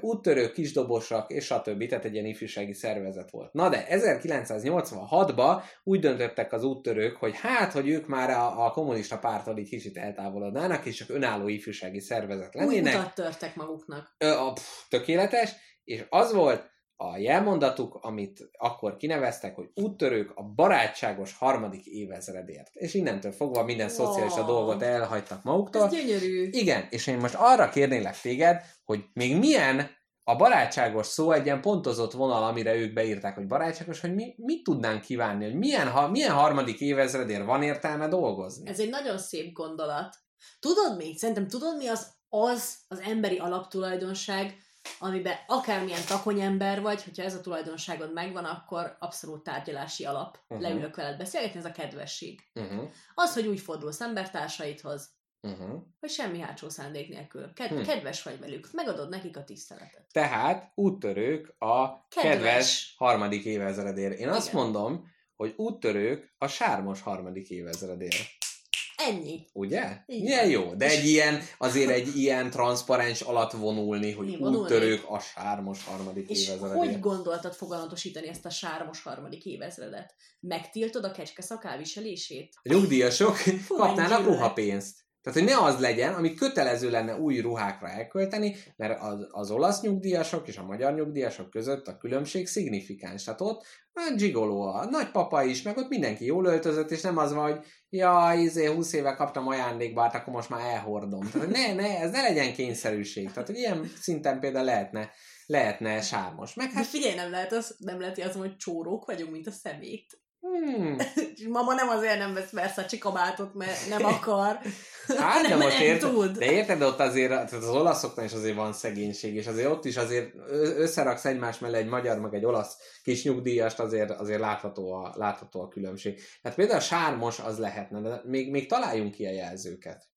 úttörők, kisdobosak és stb. Tehát egy ilyen ifjúsági szervezet volt. Na de 1986-ban úgy döntöttek az úttörők, hogy hát, hogy ők már a, a kommunista pártól így kicsit eltávolodnának, és csak önálló ifjúsági szervezet Új lennének. utat törtek maguknak. Ö, a, pff, tökéletes, és az volt a jelmondatuk, amit akkor kineveztek, hogy úttörők a barátságos harmadik évezredért. És innentől fogva minden szocialista Wow. dolgot elhagytak Ez maguktól. gyönyörű. Igen, és én most arra kérnélek téged, hogy még milyen a barátságos szó egy ilyen pontozott vonal, amire ők beírták, hogy barátságos, hogy mi mit tudnánk kívánni, hogy milyen, ha, milyen harmadik évezredért van értelme dolgozni. Ez egy nagyon szép gondolat. Tudod mi? Szerintem tudod mi az az, az emberi alaptulajdonság, amiben akármilyen takony ember vagy, hogyha ez a tulajdonságod megvan, akkor abszolút tárgyalási alap. Uh-huh. Leülök veled beszélgetni, ez a kedvesség. Uh-huh, Az, hogy úgy fordulsz embertársaidhoz, uh-huh. hogy semmi hátsó szándék nélkül. Ked- Hm. Kedves vagy velük, megadod nekik a tiszteletet. Tehát úttörők a kedves, Kedves. harmadik évezredér. Én azt Igen. mondom, hogy úttörők a sármos harmadik évezredér. Ennyi. Ugye? Így Milyen jó. De egy ilyen, azért egy ilyen transzparens alatt vonulni, hogy Mi úttörők a sármos harmadik És évezredje. hogy gondoltad foganatosítani ezt a sármos harmadik évezredet? Megtiltod a kecske szakálviselését? Nyugdíjasok kapnának ruhapénzt. Tehát, hogy ne az legyen, ami kötelező lenne új ruhákra elkölteni, mert az, az olasz nyugdíjasok és a magyar nyugdíjasok között a különbség szignifikáns. Tehát ott a gigoló a nagypapa is, meg ott mindenki jól öltözött, és nem az van, hogy ja, izé, 20 éve kaptam ajándékba, hát akkor most már elhordom. Tehát ne, ne, ez ne legyen kényszerűség. Tehát, hogy ilyen szinten például lehetne, lehetne sármos. Meg Hát hát, figyelj, nem lehet az, nem lehet az, hogy csórók vagyunk, mint a szemét. hmm, mama nem azért nem vesz Versace kabátot, mert nem akar. Hát, de Nem, most érted, tud. de érted, de ott azért, tehát az olaszoknál is azért van szegénység, és azért ott is azért összeraksz egymás mellé egy magyar, meg egy olasz kis nyugdíjast, azért, azért látható, a, látható a különbség. Tehát például a sármos az lehetne, de még, még találjunk ki a jelzőket.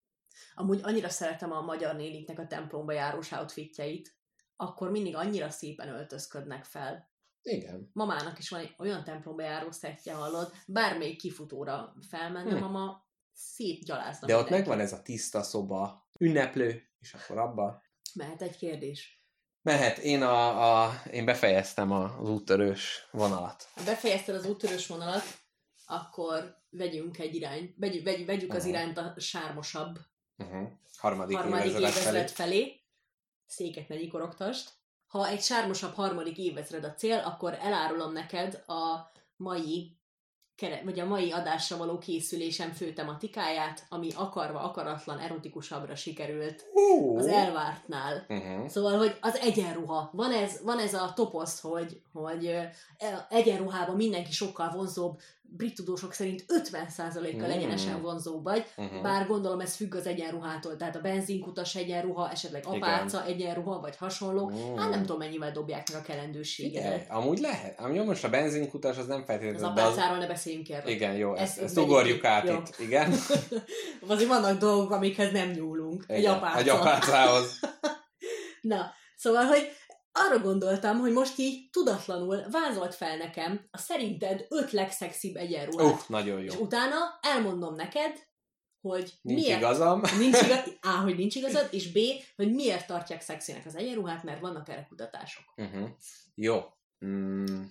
Amúgy annyira szeretem a magyar néniknek a templomba járós outfitjeit, akkor mindig annyira szépen öltözködnek fel. Igen. Mamának is van egy olyan templomba járó szettje, hallod, bármelyik kifutóra felmenne, Hm. mama szétgyalázna De ott mindenkit. megvan ez a tiszta szoba, ünneplő, és akkor abba Mehet egy kérdés. mehet. Én, a, a, én befejeztem az úttörős vonalat. Ha befejezted az úttörős vonalat, akkor vegyünk egy irányt, vegy, vegy, vegyük az Aha. irányt a sármosabb Uh-huh. Harmadik, harmadik évezred felé. évezred felé. Széket ne nyikorogtast. Ha egy sármosabb harmadik évezred a cél, akkor elárulom neked a mai vagy a mai adásra való készülésem fő tematikáját, ami akarva akaratlan erotikusabbra sikerült Hú. az elvártnál. Uh-huh. Szóval, hogy az egyenruha. Van ez, van ez a toposz, hogy, hogy egyenruhában mindenki sokkal vonzóbb, brit tudósok szerint 50%-kal Mm. egyenesen vonzóbb vagy, Uh-huh. bár gondolom ez függ az egyenruhától, tehát a benzinkutas egyenruha, esetleg Igen. apáca egyenruha, vagy hasonló. Mm. Hát nem tudom, mennyivel dobják meg a kelendőségedet. Igen, amúgy lehet. Jó, most a benzinkutas az nem Az feltétlenül, az... apácáról ne beszéljünk erről. Igen, jó, Ez- ezt, ez ezt megyünk ugorjuk át Jó. itt. Igen. Azért vannak dolgok, amikhez nem nyúlunk. Egy Igen, apáca. Egy apácához. Na, szóval, hogy arra gondoltam, hogy most így tudatlanul vázolt fel nekem a szerinted öt legszexibb egyenruhát. Uh, nagyon És jó. utána elmondom neked, hogy Nincs miért igazam. Nincs igaz, A, hogy nincs igazad, és B, hogy miért tartják szexinek az egyenruhát, mert vannak erre kutatások. Uh-huh. Jó. Mm,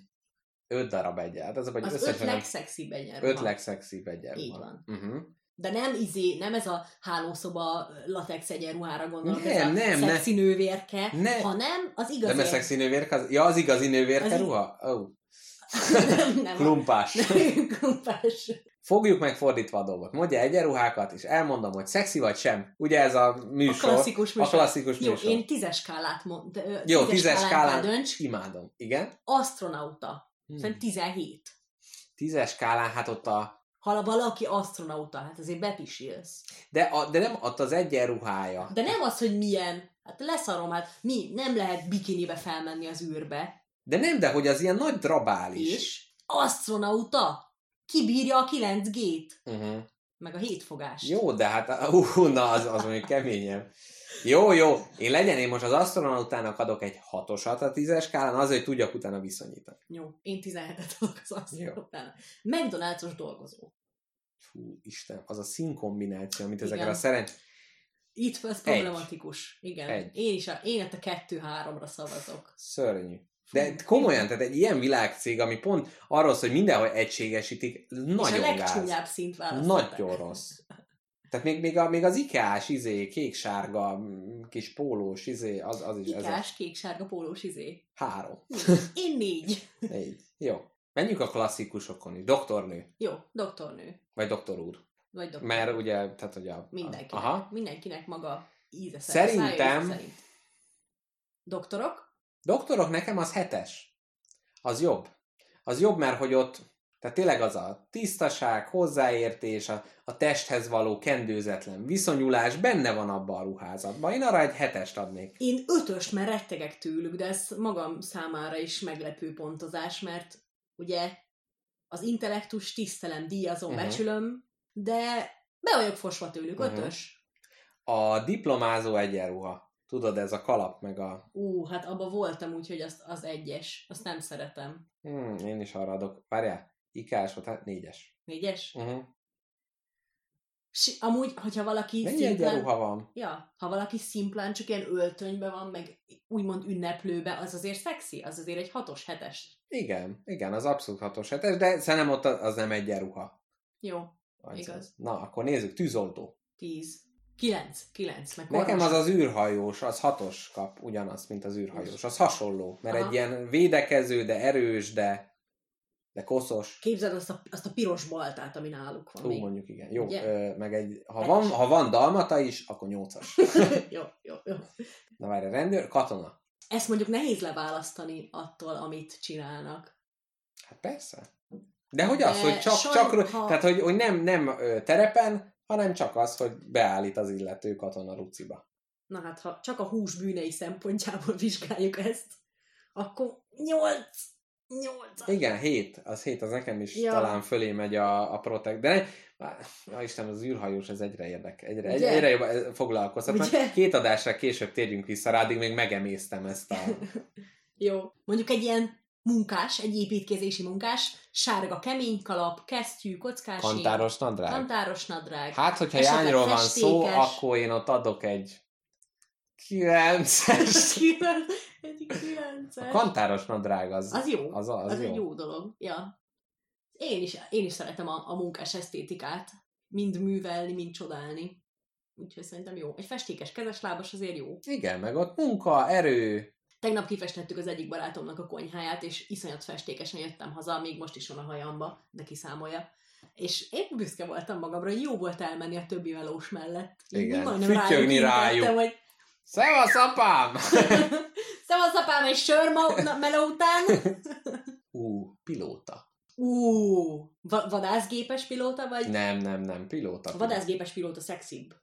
öt darab egyen. Az, hogy Az öt legszexibb egyenruha. öt legszexibb egyen. Így van. Uh-huh. De nem izé, nem ez a hálószoba latex egyenruhára gondolok, Nem, ez a nem, ne. szexi nővérke, Ne. hanem az igazi... Nem a szexi nővérke? Az... Ja, az igazi nővérke Az ruha? Oh. nem, nem. Klumpás. Nem, klumpás. Fogjuk meg fordítva a dolgot. Mondja egyenruhákat, és elmondom, hogy szexi vagy sem. Ugye ez a A műsor. klasszikus A műsor. klasszikus Jó, műsor. én tízes skálát mond, ö, Jó, tízes skálán dönts. imádom. Igen? Astronauta. Hmm. Szerintem 17. Tízes skálán, hát ott a... Ha valaki astronauta, hát azért bepisilsz. De, a, de nem ott az egyenruhája. De nem az, hogy milyen. Hát leszarom, hát mi? Nem lehet bikinibe felmenni az űrbe. De nem, de hogy az ilyen nagy drabális. És astronauta? Kibírja a 9G-t? Uh-huh. Meg a hétfogást. Jó, de hát, uh, na, az, az mondjuk keményebb. Jó, jó, én legyen, én most az astronautának adok egy hatosat a tízes skálán, azért, hogy tudjak utána viszonyítani. Jó, én 17-et adok az astronautának. McDonald's-os dolgozó. Fú, Isten, az a színkombináció, amit ezekre a szerencs... Itt ez problematikus. Igen. Egy. Én is a, én a kettő-háromra szavazok. Szörnyű. De komolyan, tehát egy ilyen világcég, ami pont arról szól, hogy mindenhol egységesítik, és nagyon a gáz. legcsúnyább szint választották. Nagyon rossz. Tehát még, még, a, még az ikás, izé, kék-sárga, mm, kis pólós, izé, az, az is Ikás, kék-sárga pólós izé. három. Én négy. Négy. Jó. Menjünk a klasszikusokon is. Doktornő, Jó, doktornő. vagy doktor úr. Vagy doktor. Mert ugye, tehát hogy a... Mindenkinek. Aha. Mindenkinek maga íze szerint. Szerintem- szája íze szerint. Doktorok? Doktorok nekem az hetes. Az jobb. Az jobb, mert hogy ott, tehát tényleg az a tisztaság, hozzáértés, a, a testhez való kendőzetlen viszonyulás benne van abban a ruházatban. Én arra egy hetest adnék. Én ötöst, mert rettegek tőlük, de ez magam számára is meglepő pontozás, mert ugye az intellektus tisztelem, díjazom, uh-huh. becsülöm, de be vagyok fosva tőlük, Mhm. ötös. A diplomázó egyenruha. Tudod, ez a kalap, meg a... Ú, hát abba voltam, úgyhogy az, az egyes. Azt nem szeretem. Hmm, én is arra adok. Várjál, ikás volt, hát négyes. Négyes? Uh-huh. Si, amúgy, hogyha valaki Mennyi szimplán... egyenruha van? Ja, ha valaki szimplán csak ilyen öltönybe van, meg úgymond ünneplőbe, az azért szexi, az azért egy hatos hetes. Igen, igen, az abszolút hatos hetes, de szerintem ott az nem egyenruha. Jó, Az Igaz. az. Na, akkor nézzük, tűzoltó. tíz. Kilenc, kilenc, meg Nekem orvos. az az űrhajós, az hatos kap, ugyanazt, mint az űrhajós. Az hasonló, mert Aha. egy ilyen védekező, de erős, de, de koszos. Képzeld azt a, azt a piros baltát, ami náluk van Hú, még. mondjuk igen. Jó, Ugye? ö, meg egy, ha van, ha van dalmata is, akkor nyolcas. jó, jó, jó. Na várj, rendőr, katona. Ezt mondjuk nehéz leválasztani attól, amit csinálnak. Hát persze. De hogy az, De hogy csak, saj- csak ha- tehát hogy, hogy nem, nem terepen, hanem csak az, hogy beállít az illető katona ruciba. Na hát, ha csak a hús bűnei szempontjából vizsgáljuk ezt, akkor nyolc, nyolc. Igen, hét, az hét, az nekem is Ja. talán fölé megy a, a protek, de ne, Isten, az űrhajós, ez egyre érdek, egyre, egyre, Ugye? egyre jobban foglalkoztat. Ugye? Két adásra később térjünk vissza rá, addig még megemésztem ezt a... Jó. Mondjuk egy ilyen munkás, egy építkezési munkás, sárga kemény kalap, kesztyű, kockás Kantáros nadrág. kantáros nadrág. Hát, hogyha Esetleg jányról van szó, festékes. akkor én ott adok egy kilences. Kilenc- egy A kilences. kantáros nadrág az, Az jó. Az, az, Az, jó. egy jó dolog. Ja. Én is, én is szeretem a, a munkás esztétikát. Mind művelni, mind csodálni. Úgyhogy szerintem jó. Egy festékes kezeslábas azért jó. Igen, meg ott munka, erő. Tegnap kifestettük az egyik barátomnak a konyháját, és iszonyat festékesen jöttem haza, még most is van a hajamba, de kiszámolja. És én büszke voltam magamra, hogy jó volt elmenni a többi melós mellett. Igen, majdnem rájuk rájuk. hogy Szevasz, apám! Szevasz apám, egy sör meló után. Ú, pilóta. Ú, va- vadászgépes pilóta, vagy? Nem, nem, nem, pilóta. A vadászgépes pilóta szexibb.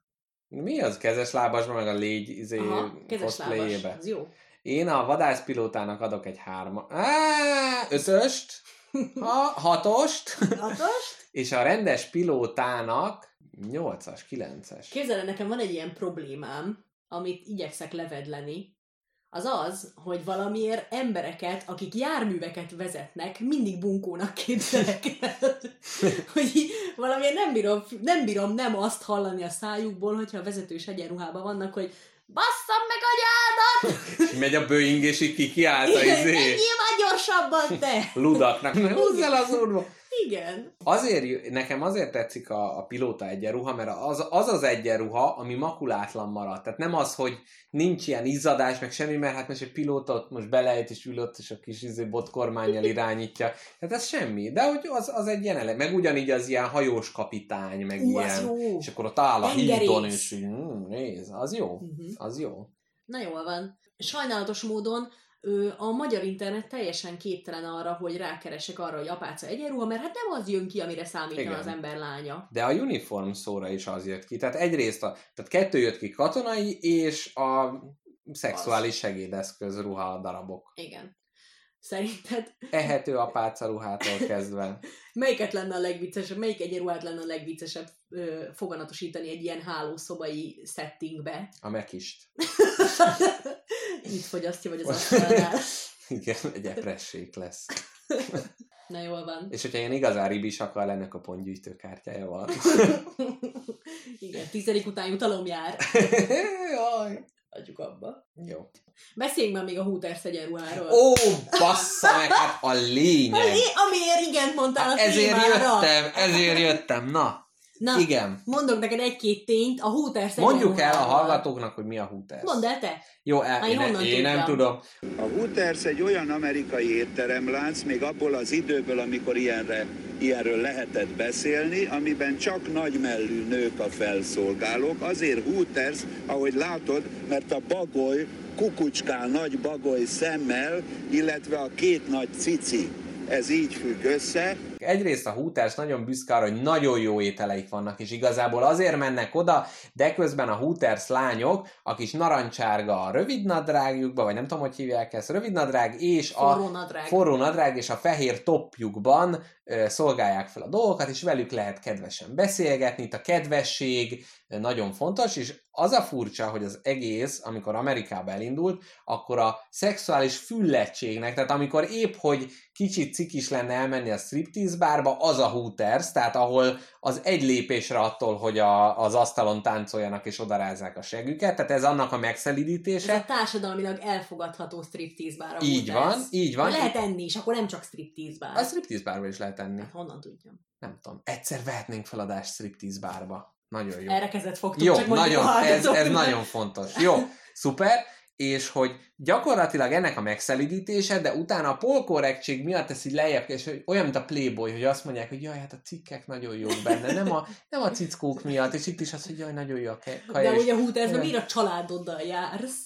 Mi az kezes lábasban, meg a légy izé, Aha, kezes lábas. Az jó. Én a vadászpilótának adok egy hárma. Á, ötöst, ha, hatost, Hatos? és a rendes pilótának nyolcas, kilences. Képzeld, el, nekem van egy ilyen problémám, amit igyekszek levedleni, az az, hogy valamiért embereket, akik járműveket vezetnek, mindig bunkónak képzelek el. hogy így valamiért nem bírom, nem bírom nem azt hallani a szájukból, hogyha a vezetős egyenruhában vannak, hogy basszam meg anyádat! És megy a Boeing, és így kikiállt a izé, Menjél már gyorsabban, te! ludaknak. Húzz el az úrba! Igen. Azért, nekem azért tetszik a, a pilóta egyenruha, mert az, az az egyenruha, ami makulátlan marad. Tehát nem az, hogy nincs ilyen izzadás, meg semmi, mert hát most egy pilóta ott most belejt és ül ott, és a kis izé botkormányjal irányítja. Tehát ez semmi. De hogy az, az egy ilyen elem. Meg ugyanígy az ilyen hajós kapitány, meg Ú, ilyen. jó. És akkor ott áll a Tengerész. hídon, és mm, nézd, az jó. Mhm. Az jó. Na jól van. Sajnálatos módon a magyar internet teljesen képtelen arra, hogy rákeresek arra, hogy apáca egyenruha, mert hát nem az jön ki, amire számítana Igen. az ember lánya. De a uniform szóra is az jött ki. Tehát egyrészt a, tehát kettő jött ki katonai, és a szexuális segédeszköz ruha darabok. Igen. Szerinted Ehető apáca ruhától kezdve. melyiket lenne a legviccesebb, melyik egyenruhát lenne a legviccesebb ö, foganatosítani egy ilyen hálószobai settingbe? A mekist. Itt fogyasztja, vagy az asztalnál. Igen, egy epressék lesz. Na jól van. És hogyha ilyen igazán ribis akar lenni, akkor pontgyűjtő kártyája van. Igen, tizedik után jutalom jár. Jaj. Adjuk abba. Jó. Beszéljünk már még a Hooters egyenruháról. Ó, bassza meg, hát a lényeg. é- amiért igent mondtál a Hát ezért témára. jöttem, ezért jöttem, na. Na, Igen. mondok neked egy-két tényt a Hooters Mondjuk el a hallgatóknak, hogy mi a Hooters. Mondd el te. Jó, el, én én, én nem tudom. A Hooters egy olyan amerikai étteremlánc, még abból az időből, amikor ilyenre, ilyenről lehetett beszélni, amiben csak nagymellű nők a felszolgálók. Azért Hooters, ahogy látod, mert a bagoly kukucskál nagy bagoly szemmel, illetve a két nagy cici. Ez így függ össze, Egyrészt a Hooters nagyon büszke arra, hogy nagyon jó ételeik vannak, és igazából azért mennek oda, de közben a Hooters lányok, a kis narancsárga a rövidnadrágjukba, vagy nem tudom, hogy hívják ezt, rövidnadrág, és a Forró nadrág. forró nadrág és a fehér toppjukban ö, szolgálják fel a dolgokat, és velük lehet kedvesen beszélgetni. Itt a kedvesség nagyon fontos, és az a furcsa, hogy az egész, amikor Amerikába elindult, akkor a szexuális füllettségnek, tehát amikor épp, hogy kicsit cikis lenne elmenni a striptease bárba, az a Hooters, tehát ahol az egy lépésre attól, hogy a, az asztalon táncoljanak és odarázzák a següket, tehát ez annak a Ez megszelidítése. a társadalmilag elfogadható striptease bár a Így Hooters. van, így van. Lehet enni is, akkor nem csak striptease bár. A striptease bárba is lehet enni. Hát honnan tudjam. Nem tudom. Egyszer vehetnénk feladást striptease bárba. Nagyon jó. Erre kezet fogtuk, Jó, csak nagyon, ez, ez nagyon fontos. Jó, szuper, és hogy gyakorlatilag ennek a megszelidítése, de utána a polkorrektség miatt ez így lejjebb, és hogy olyan, mint a Playboy, hogy azt mondják, hogy jaj, hát a cikkek nagyon jók benne, nem a, nem a cickók miatt, és itt is az, hogy jaj, nagyon jó a kaja, De ugye a Hootersben olyan- miért a családoddal jársz?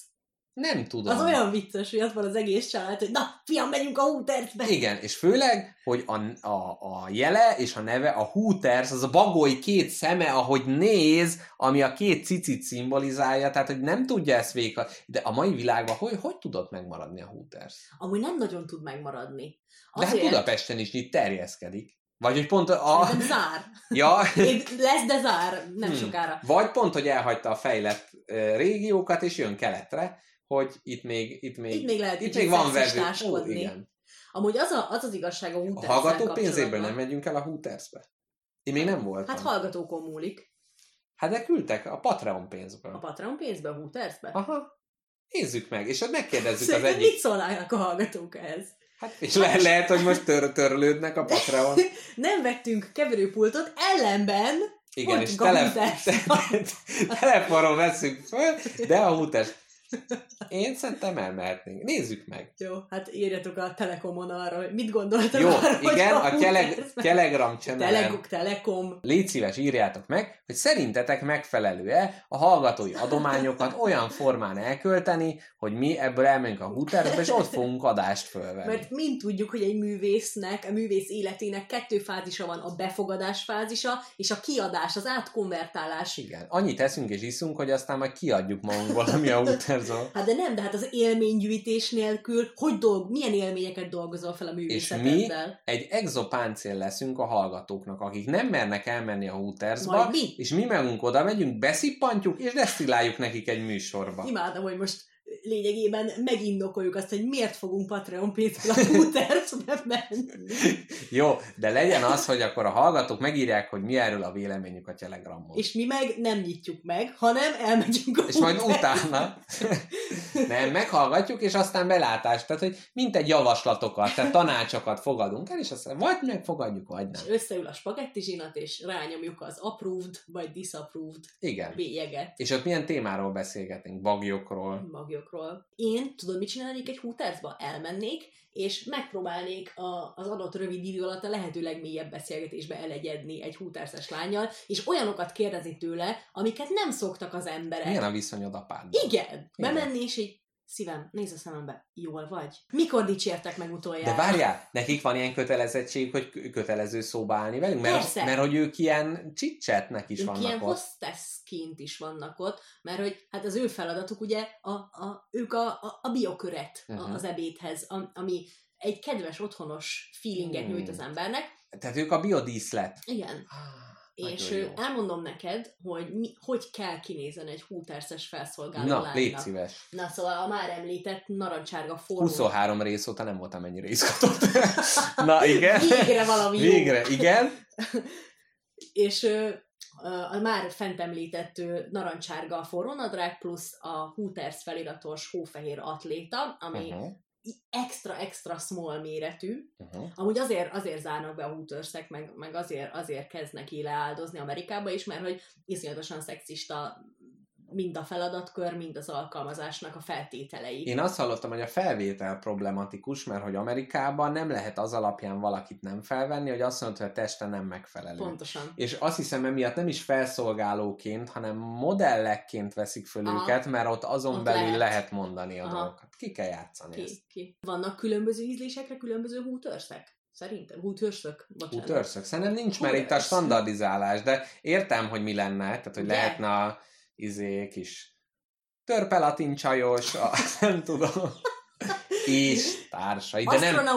Nem tudom. Az olyan vicces, hogy ott van az egész család, hogy na, fiam, megyünk a Hootersbe. Igen, és főleg, hogy a, a, a jele és a neve, a Hooters, az a bagoly két szeme, ahogy néz, ami a két cicit szimbolizálja, tehát hogy nem tudja ezt végig. De a mai világban hogy, hogy tudott megmaradni a Hooters? Amúgy nem nagyon tud megmaradni. De hát Azért, Budapesten is itt terjeszkedik. Vagy hogy pont a... Szerintem zár. Ja, Én- Lesz, de zár. Nem Hmm. sokára. vagy pont, hogy elhagyta a fejlett régiókat, és jön keletre, hogy itt még, itt még, Itt még lehet itt még van vevő. Ó, igen. Amúgy az, a, az az igazság a A Hooters hallgató pénzéből nem megyünk el a Hootersbe? Én még nem voltam. Hát hallgatókon múlik. Hát de küldtek a Patreon pénzből. A Patreon pénzbe, a Hootersbe. Aha. Nézzük meg, és ott megkérdezzük az Szerintem egyik. mit szólnának a hallgatók ehhez? Hát, és le- lehet, hogy most tör- törlődnek a Patreon. Nem vettünk keverőpultot, ellenben Igen, és Voltunk a tele- Hooters. te- telefonon veszünk föl, de a Hooters. Én szerintem elmehetnénk. Nézzük meg. Jó, hát írjatok a Telekomon arra, hogy mit gondoltak Jó, arra, igen, a teleg- Telegram channelen Teleg- Telekom. légy szíves, írjátok meg, hogy szerintetek megfelelő-e a hallgatói adományokat olyan formán elkölteni, hogy mi ebből elmegyünk a Hootersbe, és ott fogunk adást fölvenni. Mert mind tudjuk, hogy egy művésznek, a művész életének kettő fázisa van, a befogadás fázisa, és a kiadás, az átkonvertálás. Igen, annyit eszünk és iszunk, hogy aztán majd kiadjuk magunkból, ami a Hooterzon. Hát de nem, de hát az élménygyűjtés nélkül, hogy dolg, milyen élményeket dolgozol fel a És mi egy exopáncél leszünk a hallgatóknak, akik nem mernek elmenni a Hootersba, mi? és mi megunk oda megyünk, beszippantjuk, és desztilláljuk nekik egy műsorba. Imádom, hogy most lényegében megindokoljuk azt, hogy miért fogunk Patreon pénzből a Hootersbe menni. Jó, de legyen az, hogy akkor a hallgatók megírják, hogy mi erről a véleményük a Telegramon. És mi meg nem nyitjuk meg, hanem elmegyünk a és majd utána nem, meghallgatjuk, és aztán belátást, tehát hogy mint egy javaslatokat, tehát tanácsokat fogadunk el, és aztán vagy megfogadjuk, vagy nem. És összeül a spagetti zsinat, és rányomjuk az approved vagy disapproved Igen. bélyeget És ott milyen témáról beszélgetünk? Bagyokról? Magjokról. Én tudod, mit csinálnék egy Hootersba? Elmennék, és megpróbálnék a, az adott rövid idő alatt a lehető legmélyebb beszélgetésbe elegyedni egy Hooterses lányjal, és olyanokat kérdezni tőle, amiket nem szoktak az emberek. Milyen a viszonyod apáddal? Igen, bemenni, és így szívem, nézz a szemembe, jól vagy? Mikor dicsértek meg utoljára? De várjál, nekik van ilyen kötelezettség, hogy kö- kötelező szóba állni velünk? Mert, Persze. mert hogy ők ilyen csicsetnek is ők vannak ilyen ott. hostessként is vannak ott, mert hogy hát az ő feladatuk ugye, a, a, ők a, a, a bioköret uh-huh. az ebédhez, am- ami egy kedves, otthonos feelinget Hmm. nyújt az embernek. Tehát ők a biodíszlet. Igen. Ah, nagyon ö, jó. elmondom neked, hogy mi, hogy kell kinézen egy húterces felszolgáló Na, lánynak. légy szíves. Na, szóval a már említett narancsárga formú. 23 rész óta nem voltam ennyire izgatott. Na, igen. Végre valami jó. Végre, igen. És a már fent említett narancsárga forrónadrág plusz a Hooters feliratos hófehér atléta, ami Uh-huh. Extra-extra small méretű. Uh-huh. Amúgy azért, azért zárnak be a hútörsek, meg, meg azért, azért kezdnek ki leáldozni Amerikába is, mert hogy iszonyatosan szexista mind a feladatkör, mind az alkalmazásnak a feltételei. Én azt hallottam, hogy a felvétel problematikus, mert hogy Amerikában nem lehet az alapján valakit nem felvenni, hogy azt mondod, hogy a teste nem megfelelő. Pontosan. És azt hiszem, emiatt nem is felszolgálóként, hanem modellekként veszik föl Aha. őket, mert ott azon Ott belül lehet. lehet, mondani a Aha. dolgokat. Ki kell játszani ezt. Ki, ki. Vannak különböző ízlésekre különböző hútörszek? Szerintem. Hútörszök? Bocsánat. Útörszök. Szerintem nincs már itt a standardizálás, de értem, hogy mi lenne, tehát hogy Ugye? lehetne a izé kis törpelatin csajos, a, nem tudom, és társai, de nem,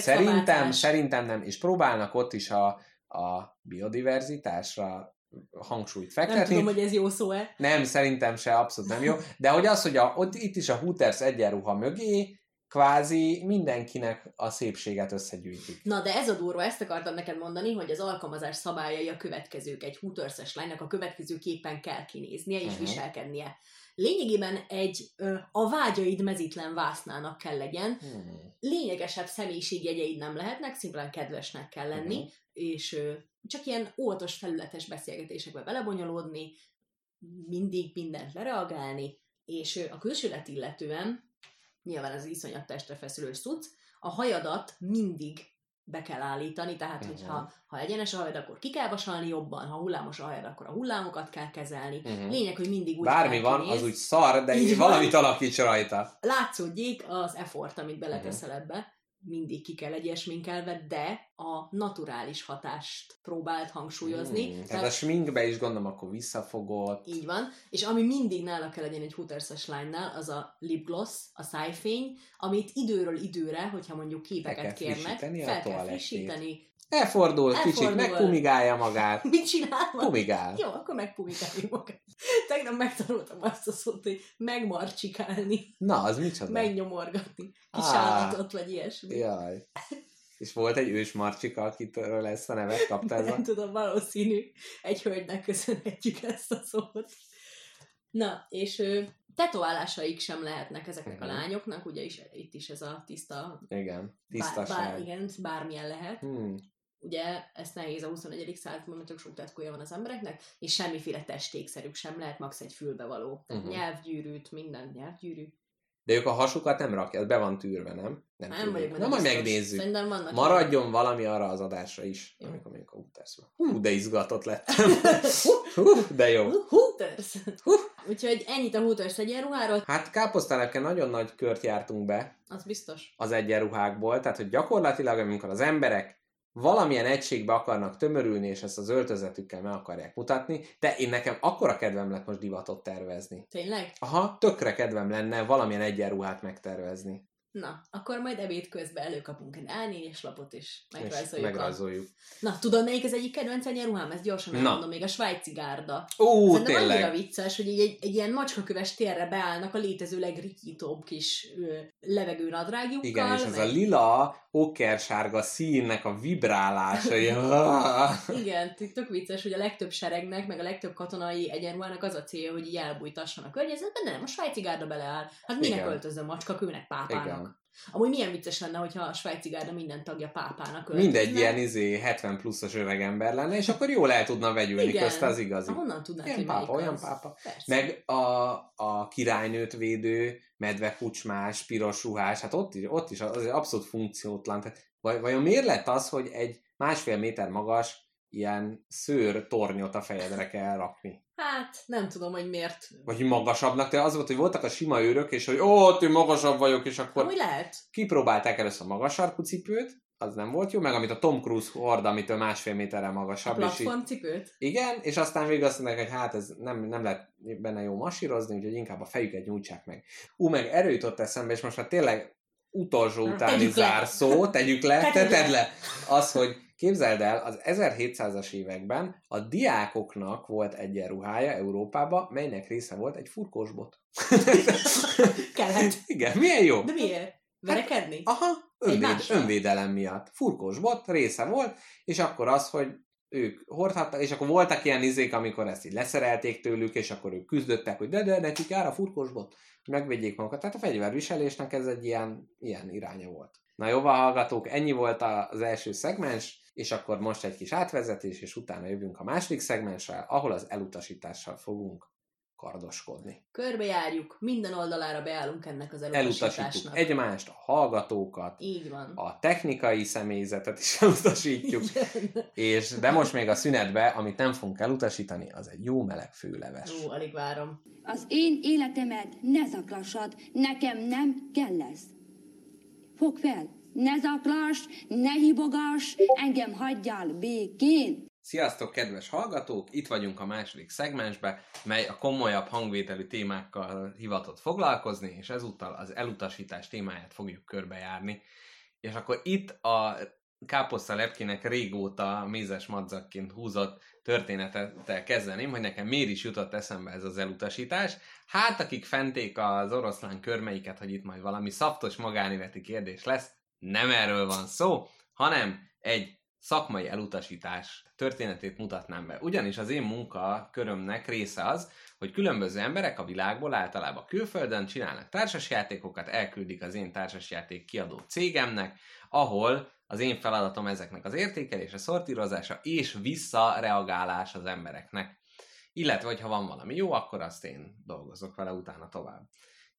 szerintem, szerintem nem, és próbálnak ott is a, a biodiverzitásra hangsúlyt Nem fektetni. tudom, hogy ez jó szó-e. Nem, szerintem se, abszolút nem jó. De hogy az, hogy a, ott, itt is a Hooters egyenruha mögé kvázi mindenkinek a szépséget összegyűjtik. Na, de ez a durva, ezt akartam neked mondani, hogy az alkalmazás szabályai a következők. Egy Hooterses lánynak a következő képen kell kinéznie és Mhm. viselkednie. Lényegében egy ö, a vágyaid mezitlen vásznának kell legyen, Hmm. lényegesebb személyiségjegyeid nem lehetnek, szimplán kedvesnek kell lenni, Mhm. és ö, csak ilyen óvatos, felületes beszélgetésekbe belebonyolódni, mindig mindent lereagálni, és ö, a külsőlet illetően, nyilván ez iszonyat testre feszülő cucc, a hajadat mindig be kell állítani, tehát Mhm. hogyha ha egyenes a hajad, akkor ki kell vasalni jobban, ha hullámos a hajad, akkor a hullámokat kell kezelni. Mhm. Lényeg, hogy mindig úgy Bármi van, kinéz- az úgy szar, de Így valamit alakíts rajta. látszódjék az effort, amit beleteszel Mhm. ebbe, mindig ki kell egy esminkelve, de a naturális hatást próbált hangsúlyozni. Hmm. Tehát a sminkbe is gondolom, akkor visszafogott. Így van, és ami mindig nála kell legyen egy hooterses lánynál, az a lipgloss, a szájfény, amit időről időre, hogyha mondjuk képeket kérnek, fel kell frissíteni. Elfordul, kicsit, Elfordul. megpumigálja magát. Mit csinál? Pumigál. Jó, akkor megpumikáljuk magát. Tegnap megtanultam azt a szót, hogy megmarcsikálni, Na, az micsoda? megnyomorgatni, kis Á. állatot, vagy ilyesmi. Jaj. És volt egy ős marcsika, akitől ezt a nevet a... Nem tudom, valószínű. Egy hölgynek köszönhetjük ezt a szót. Na, és ö, tetoválásaik sem lehetnek ezeknek a Mhm. lányoknak, ugye is, itt is ez a tiszta, Igen, bár, tisztaság. bár, igen, bármilyen lehet. Hmm. Ugye ezt nehéz a 21. században, mert sok tetkója van az embereknek, és semmiféle testékszerük sem lehet, max egy fülbevaló. Tehát Mhm. nyelvgyűrűt, minden nyelvgyűrű. De ők a hasukat nem rakják, be van tűrve, nem? Nem, tudom. vagyok Na benne majd biztos. megnézzük. Szerintem vannak Maradjon valami arra az adásra is, Jó. amikor mondjuk a utásba. Hú, de izgatott lettem. Hú, de jó. Hooters! Úgyhogy ennyit a Hooters egyenruháról, Hát káposztelepken nagyon nagy kört jártunk be az biztos. az egyenruhákból, tehát hogy gyakorlatilag amikor az emberek valamilyen egységbe akarnak tömörülni, és ezt az öltözetükkel meg akarják mutatni, de én nekem akkora kedvem lett most divatot tervezni. Tényleg? Aha, tökre kedvem lenne valamilyen egyenruhát megtervezni. Na, akkor majd ebéd közben előkapunk egy A4-es lapot, és És megrajzoljuk. a... megrajzoljuk. Na, tudod, melyik az egyik kedvenc egyenruhám? Ezt gyorsan elmondom, még a svájci gárda. Ó, Szerintem annyira tényleg. vicces, hogy egy, egy, egy ilyen macskaköves térre beállnak a létező legrikítóbb kis ö, levegő nadrágjukkal. Igen, és ez a meg- lila, okkersárga színnek a vibrálása, ilyen, Igen, tök vicces, hogy a legtöbb seregnek, meg a legtöbb katonai egyenruhának az a célja, hogy így elbújtasson a környezetben, de nem, a svájci gárda beleáll. Hát minek Igen. öltözön macska kőnek pápának? Igen. Amúgy milyen vicces lenne, hogyha a svájci gárda minden tagja pápának öltözne. Mindegy ilyen izé 70 pluszos öreg ember lenne, és akkor jól el tudna vegyülni Igen. közt az igazi. Honnan tudnád, Ilyen hogy pápa, olyan az? pápa. Persze. Meg a, a királynőt védő, medvekucsmás, piros ruhás, hát ott is, ott is az abszolút funkciótlan. Tehát, vaj- vajon miért lett az, hogy egy másfél méter magas ilyen szőr tornyot a fejedre kell rakni? Hát, nem tudom, hogy miért. Vagy magasabbnak, de az volt, hogy voltak a sima őrök, és hogy ó, én magasabb vagyok, és akkor Amúgy lehet. kipróbálták először a magas sarkú cipőt, az nem volt jó, meg amit a Tom Cruise hord, amitől másfél méterrel A magasabb. és így, platformcipőt. igen, és aztán végül azt mondták, hogy hát ez nem, nem lehet benne jó masírozni, úgyhogy inkább a fejüket nyújtsák meg. Ú, meg erő jutott eszembe, és most már tényleg utolsó utáni Tegyük le. zárszó, tegyük le, Tegyük te tedd le, az, hogy képzeld el, az 1700-as években a diákoknak volt egyenruhája Európában, melynek része volt egy furkósbot. Kellett. Igen, milyen jó? De miért? Verekedni? Aha, önvéd, önvédelem miatt. Furkós bot része volt, és akkor az, hogy ők hordhattak, és akkor voltak ilyen izék, amikor ezt így leszerelték tőlük, és akkor ők küzdöttek, hogy de, de, nekik jár a furkós bot, hogy megvédjék magukat. Tehát a fegyverviselésnek ez egy ilyen, ilyen iránya volt. Na jó, hallgatók, ennyi volt az első szegmens, és akkor most egy kis átvezetés, és utána jövünk a második szegmenssel, ahol az elutasítással fogunk kardoskodni. Körbejárjuk, minden oldalára beállunk ennek az Elutasítjuk elutasításnak. egymást, a hallgatókat, Így van. a technikai személyzetet is elutasítjuk, Igen. és de most még a szünetbe, amit nem fogunk elutasítani, az egy jó meleg főleves. Ó, alig várom. Az én életemet ne zaklassad, nekem nem kell ez. Fog fel, ne zaklass, ne hibogass, engem hagyjál békén. Sziasztok, kedves hallgatók! Itt vagyunk a második szegmensbe, mely a komolyabb hangvételű témákkal hivatott foglalkozni, és ezúttal az elutasítás témáját fogjuk körbejárni. És akkor itt a Káposzta Lepkének régóta mézes madzakként húzott történetettel kezdeném, hogy nekem miért is jutott eszembe ez az elutasítás. Hát, akik fenték az oroszlán körmeiket, hogy itt majd valami szaftos magánéleti kérdés lesz, nem erről van szó, hanem egy szakmai elutasítás történetét mutatnám be. Ugyanis az én munka körömnek része az, hogy különböző emberek a világból, általában külföldön csinálnak társasjátékokat, elküldik az én társasjáték kiadó cégemnek, ahol az én feladatom ezeknek az értékelése, szortírozása és visszareagálás az embereknek. Illetve, hogyha van valami jó, akkor azt én dolgozok vele utána tovább.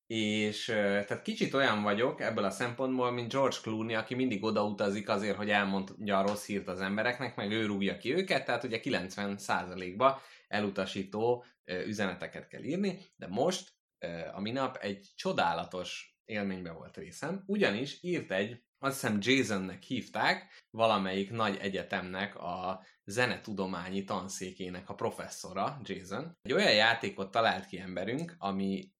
És tehát kicsit olyan vagyok ebből a szempontból, mint George Clooney, aki mindig odautazik azért, hogy elmondja a rossz hírt az embereknek, meg ő rúgja ki őket, tehát ugye 90%-ba elutasító üzeneteket kell írni, de most a minap egy csodálatos élménybe volt részem, ugyanis írt egy, azt hiszem Jasonnek hívták, valamelyik nagy egyetemnek a zenetudományi tanszékének a professzora, Jason. Egy olyan játékot talált ki emberünk, ami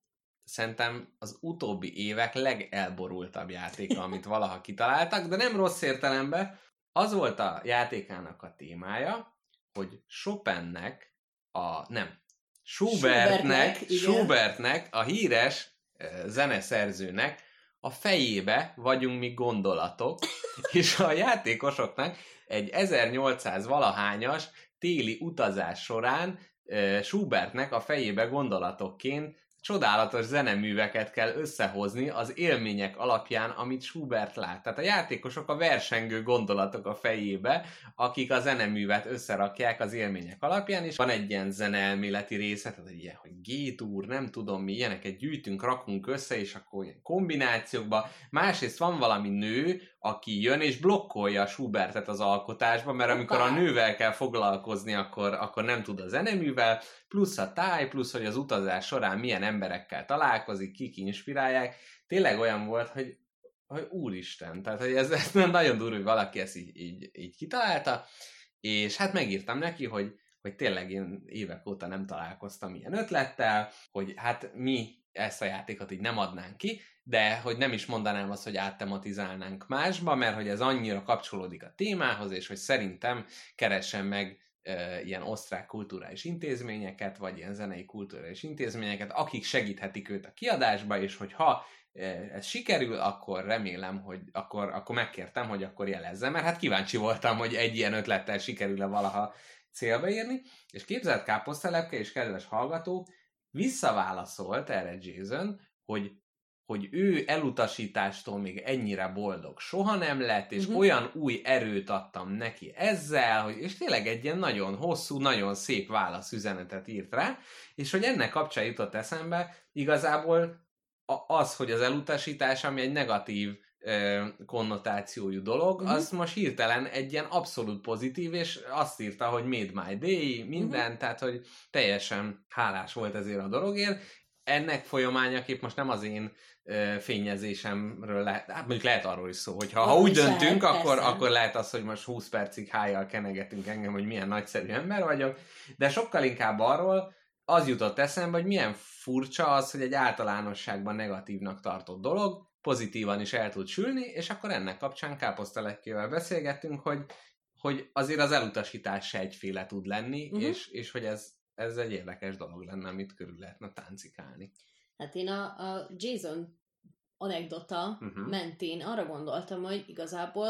szerintem az utóbbi évek legelborultabb játéka, amit valaha kitaláltak, de nem rossz értelemben. Az volt a játékának a témája, hogy Chopinnek a, nem, Schubertnek, Schubertnek, Schubertnek a híres zeneszerzőnek a fejébe vagyunk mi gondolatok, és a játékosoknak egy 1800 valahányas téli utazás során Schubertnek a fejébe gondolatokként csodálatos zeneműveket kell összehozni az élmények alapján, amit Schubert lát. Tehát a játékosok a versengő gondolatok a fejébe, akik a zeneművet összerakják az élmények alapján, és van egy ilyen zeneelméleti része, tehát egy ilyen, hogy G-túr, nem tudom mi, ilyeneket gyűjtünk, rakunk össze, és akkor ilyen kombinációkba. Másrészt van valami nő, aki jön és blokkolja Schubertet az alkotásba, mert amikor a nővel kell foglalkozni, akkor, akkor nem tud a zeneművel, plusz a táj, plusz hogy az utazás során milyen emberekkel találkozik, kik inspirálják. Tényleg olyan volt, hogy, hogy úristen, tehát hogy ez, ez nagyon durva, hogy valaki ezt így, így, így kitalálta, és hát megírtam neki, hogy, hogy tényleg én évek óta nem találkoztam ilyen ötlettel, hogy hát mi ezt a játékot így nem adnánk ki, de hogy nem is mondanám azt, hogy áttematizálnánk másba, mert hogy ez annyira kapcsolódik a témához, és hogy szerintem keressen meg e, ilyen osztrák kulturális intézményeket, vagy ilyen zenei kulturális intézményeket, akik segíthetik őt a kiadásba, és hogy ha ez sikerül, akkor remélem, hogy akkor, akkor megkértem, hogy akkor jelezze, mert hát kíváncsi voltam, hogy egy ilyen ötlettel sikerül-e valaha célba érni, és képzelt káposztelepke és kedves hallgató, visszaválaszolt erre Jason, hogy hogy ő elutasítástól még ennyire boldog soha nem lett, és uh-huh. olyan új erőt adtam neki ezzel, hogy, és tényleg egy ilyen nagyon hosszú, nagyon szép válaszüzenetet írt rá, és hogy ennek kapcsán jutott eszembe igazából az, hogy az elutasítás, ami egy negatív konnotációjú dolog, uh-huh. az most hirtelen egy ilyen abszolút pozitív, és azt írta, hogy made my day, minden, uh-huh. tehát, hogy teljesen hálás volt ezért a dologért. Ennek folyamányaképp most nem az én fényezésemről lehet, hát mondjuk lehet arról is szó, hogy ha, ha úgy döntünk, lehet, akkor, akkor lehet az, hogy most 20 percig hájjal kenegetünk engem, hogy milyen nagyszerű ember vagyok, de sokkal inkább arról, az jutott eszembe, hogy milyen furcsa az, hogy egy általánosságban negatívnak tartott dolog, pozitívan is el tud sülni, és akkor ennek kapcsán káposzteletkével beszélgettünk, hogy, hogy azért az elutasítás se egyféle tud lenni, uh-huh. és, és hogy ez, ez egy érdekes dolog lenne, amit körül lehetne táncikálni. Hát én a, a Jason anekdota uh-huh. mentén arra gondoltam, hogy igazából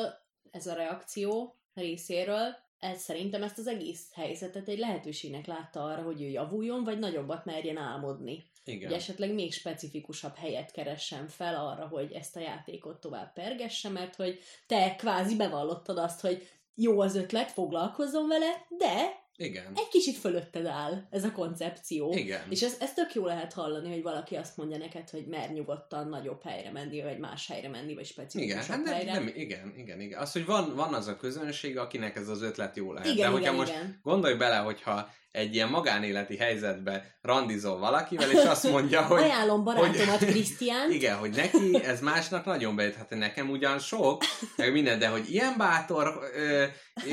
ez a reakció részéről, ez szerintem ezt az egész helyzetet egy lehetőségnek látta arra, hogy ő javuljon, vagy nagyobbat merjen álmodni. Igen. Hogy esetleg még specifikusabb helyet keressen fel arra, hogy ezt a játékot tovább pergesse, mert hogy te kvázi bevallottad azt, hogy jó az ötlet, foglalkozzon vele, de igen. Egy kicsit fölötted áll ez a koncepció. Igen. És ez, ez tök jó lehet hallani, hogy valaki azt mondja neked, hogy mer nyugodtan nagyobb helyre menni, vagy más helyre menni, vagy specifikusabb igen, hát helyre. Nem, igen, igen, igen. Az, hogy van, van az a közönség, akinek ez az ötlet jó lehet. Igen, De hogyha igen, most igen. gondolj bele, hogyha egy ilyen magánéleti helyzetbe randizol valakivel, és azt mondja, hogy... Ajánlom barátomat, Krisztián. Igen, hogy neki ez másnak nagyon bejött, hát nekem ugyan sok, meg minden, de hogy ilyen bátor ö,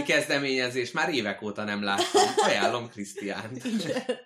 kezdeményezés már évek óta nem láttam. Ajánlom Krisztián.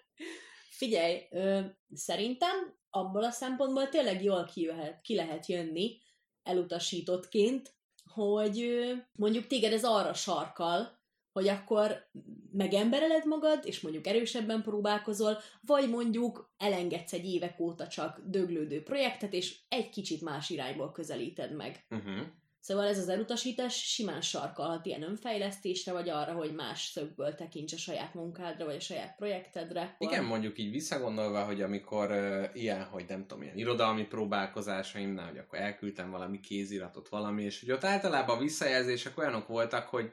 Figyelj, ö, szerintem abból a szempontból tényleg jól ki lehet, ki lehet jönni elutasítottként, hogy ö, mondjuk téged ez arra sarkal, hogy akkor megembereled magad, és mondjuk erősebben próbálkozol, vagy mondjuk elengedsz egy évek óta csak döglődő projektet, és egy kicsit más irányból közelíted meg. Uh-huh. Szóval ez az elutasítás simán sarkalhat ilyen önfejlesztésre, vagy arra, hogy más szögből tekints a saját munkádra, vagy a saját projektedre. Igen, mondjuk így visszagondolva, hogy amikor uh, ilyen, hogy nem tudom, ilyen irodalmi próbálkozásaimnál, hogy akkor elküldtem valami kéziratot, valami, és hogy ott általában a visszajelzések olyanok voltak, hogy,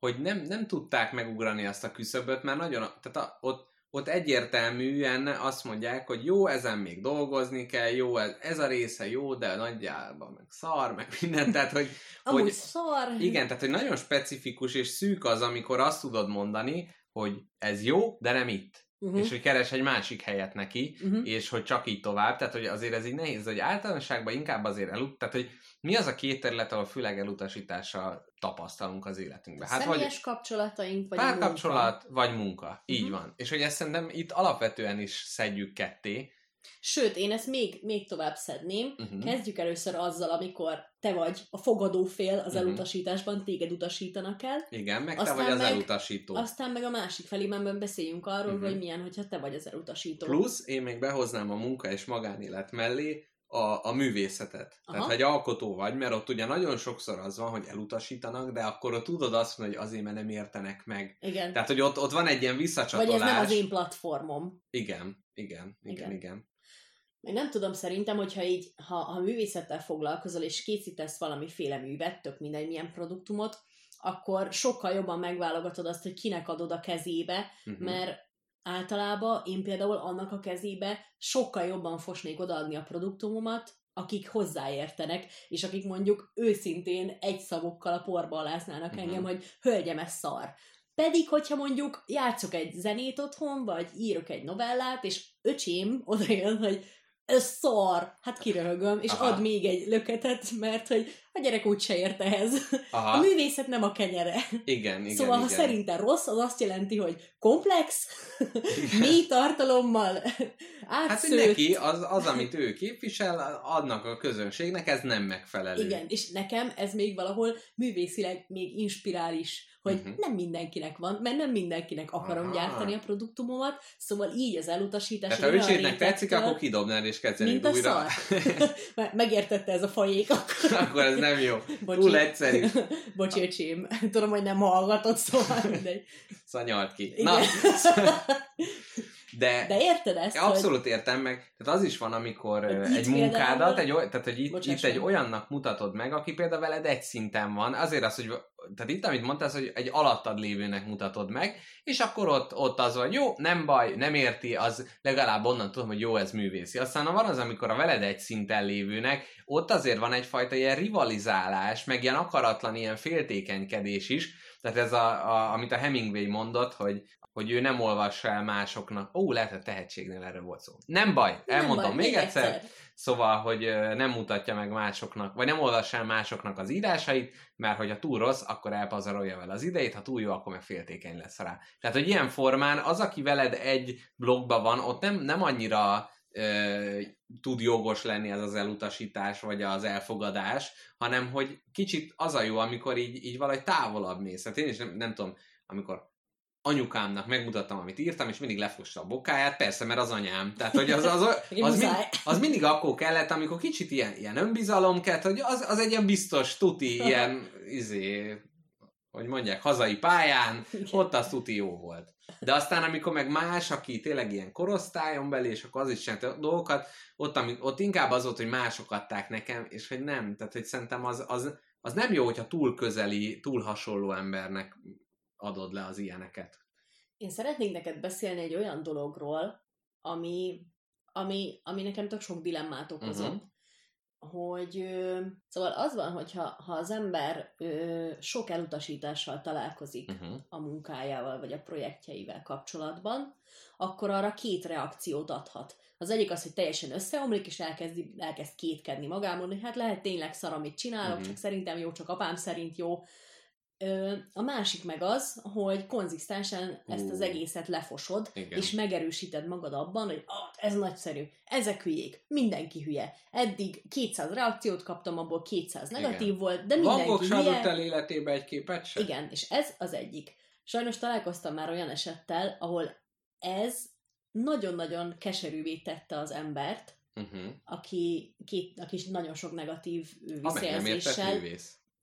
hogy nem, nem tudták megugrani azt a küszöböt, mert nagyon, tehát a, ott, ott egyértelműen azt mondják, hogy jó, ezen még dolgozni kell, jó, ez, ez a része jó, de nagyjában meg szar, meg minden, tehát hogy, Amúgy hogy szar. igen, tehát hogy nagyon specifikus és szűk az, amikor azt tudod mondani, hogy ez jó, de nem itt. Uh-huh. És hogy keres egy másik helyet neki, uh-huh. és hogy csak így tovább. Tehát, hogy azért ez így nehéz, hogy általánosságban inkább azért elut... Tehát, hogy mi az a két terület, ahol főleg elutasítással tapasztalunk az életünkben? Hát, vagy Személyes kapcsolataink, vagy párkapcsolat, vagy munka. Így Mhm. van. És hogy ezt szerintem itt alapvetően is szedjük ketté. Sőt, én ezt még, még tovább szedném. Uh-huh. Kezdjük először azzal, amikor te vagy a fogadó fél az Mhm. elutasításban, téged utasítanak el, Igen, meg te Aztán vagy az meg- elutasító. aztán meg a másik felében beszéljünk arról, Mhm. hogy milyen, hogyha te vagy az elutasító. Plusz én még behoznám a munka és magánélet mellé a, a művészetet. Aha. Tehát, hogy alkotó vagy, mert ott ugye nagyon sokszor az van, hogy elutasítanak, de akkor ott tudod azt mondani, hogy azért, mert nem értenek meg. Igen. Tehát, hogy ott, ott van egy ilyen Vagy visszacsatolás. ez nem az én platformom. Igen, igen, igen, Igen. igen. nem tudom, szerintem, hogyha így, ha, ha művészettel foglalkozol, és készítesz valamiféle művet, tök mindegy milyen produktumot, akkor sokkal jobban megválogatod azt, hogy kinek adod a kezébe, Uh-huh. mert általában én például annak a kezébe sokkal jobban fosnék odaadni a produktumomat, akik hozzáértenek, és akik mondjuk őszintén egy szavokkal a porba aláznának Mhm. engem, hogy hölgyem, ez szar. Pedig, hogyha mondjuk játszok egy zenét otthon, vagy írok egy novellát, és öcsém odajön, hogy ez szar, hát kiröhögöm, és Aha. ad még egy löketet, mert hogy a gyerek úgyse ért ehhez. Aha, A művészet nem a kenyere. igen, igen, szóval, igen. ha szerintem rossz, az azt jelenti, hogy komplex, mély tartalommal, Hát, átszőtt. neki az, az, amit ő képvisel, adnak a közönségnek, ez nem megfelelő. Igen, és nekem ez még valahol művészileg még inspirál is, hogy uh-huh. nem mindenkinek van, mert nem mindenkinek akarom Aha. gyártani a produktumomat, szóval így az elutasítás Tehát ha öcsédnek tetszik, akkor kidobnád és kezdenéd mint a újra. szar. Megértette ez a fajék, akkor akkor ez nem jó. Bocsi. Túl egyszerű. Bocsi, öcsém. Tudom, hogy nem hallgatod, szóval mindegy. Szanyalt ki. Igen. Na, de, De érted ezt, Abszolút értem meg. Tehát az is van, amikor Hogy egy munkádat, egy, tehát hogy itt, itt egy olyannak mutatod meg, aki például veled egy szinten van, azért az, hogy tehát itt, amit mondtál, hogy egy alattad lévőnek mutatod meg, és akkor ott, ott az, hogy jó, nem baj, nem érti, az legalább onnan tudom, hogy jó, ez művészi. Aztán van az, amikor a veled egy szinten lévőnek, ott azért van egyfajta ilyen rivalizálás, meg ilyen akaratlan ilyen féltékenykedés is, tehát ez, a, a, amit a Hemingway mondott, hogy hogy ő nem olvassa el másoknak. Ó, lehet, hogy tehetségnél erre volt szó. Nem baj, Nem elmondom baj, még egyszer. Szóval, hogy nem mutatja meg másoknak, vagy nem olvassa el másoknak az írásait, mert hogyha túl rossz, akkor elpazarolja vele az idejét, ha túl jó, akkor meg féltékeny lesz rá. Tehát, hogy ilyen formán az, aki veled egy blogban van, ott nem, nem annyira ö, tud jogos lenni ez az elutasítás, vagy az elfogadás, hanem hogy kicsit az a jó, amikor így, így valahogy távolabb mész. Hát én is nem, nem tudom, amikor anyukámnak megmutattam, amit írtam, és mindig lefosta a bokáját, persze, mert az anyám. Tehát, hogy az, az, az, az, mind, az mindig akkor kellett, amikor kicsit ilyen, ilyen önbizalom kellett, hogy az, az egy ilyen biztos, tuti, ilyen, izé, hogy mondják, hazai pályán, ott az tuti jó volt. De aztán, amikor meg más, aki tényleg ilyen korosztályon belé, és akkor az is csinálta dolgokat, ott, ami, ott inkább az volt, hogy mások adták nekem, és hogy nem. Tehát, hogy szerintem az, az, az nem jó, hogyha túl közeli, túl hasonló embernek adod le az ilyeneket. Én szeretnék neked beszélni egy olyan dologról, ami, ami, ami nekem tök sok dilemmát okozott. Mhm. Hogy ö, szóval az van, hogy ha, ha az ember ö, sok elutasítással találkozik Uh-huh. a munkájával vagy a projektjeivel kapcsolatban, akkor arra két reakciót adhat. Az egyik az, hogy teljesen összeomlik, és elkezd, elkezd kétkedni magában, hogy hát lehet tényleg szar, amit csinálok, Mhm. csak szerintem jó, csak apám szerint jó. A másik meg az, hogy konzisztensen ezt az egészet lefosod, Igen. és megerősíted magad abban, hogy ah, ez nagyszerű, ezek hülyék, mindenki hülye. Eddig 200 reakciót kaptam, abból 200 negatív Igen. volt, de Van mindenki adott hülye. el életébe egy képet sem? Igen, és ez az egyik. Sajnos találkoztam már olyan esettel, ahol ez nagyon-nagyon keserűvé tette az embert, Uh-huh. aki, két, aki nagyon sok negatív visszajelzéssel.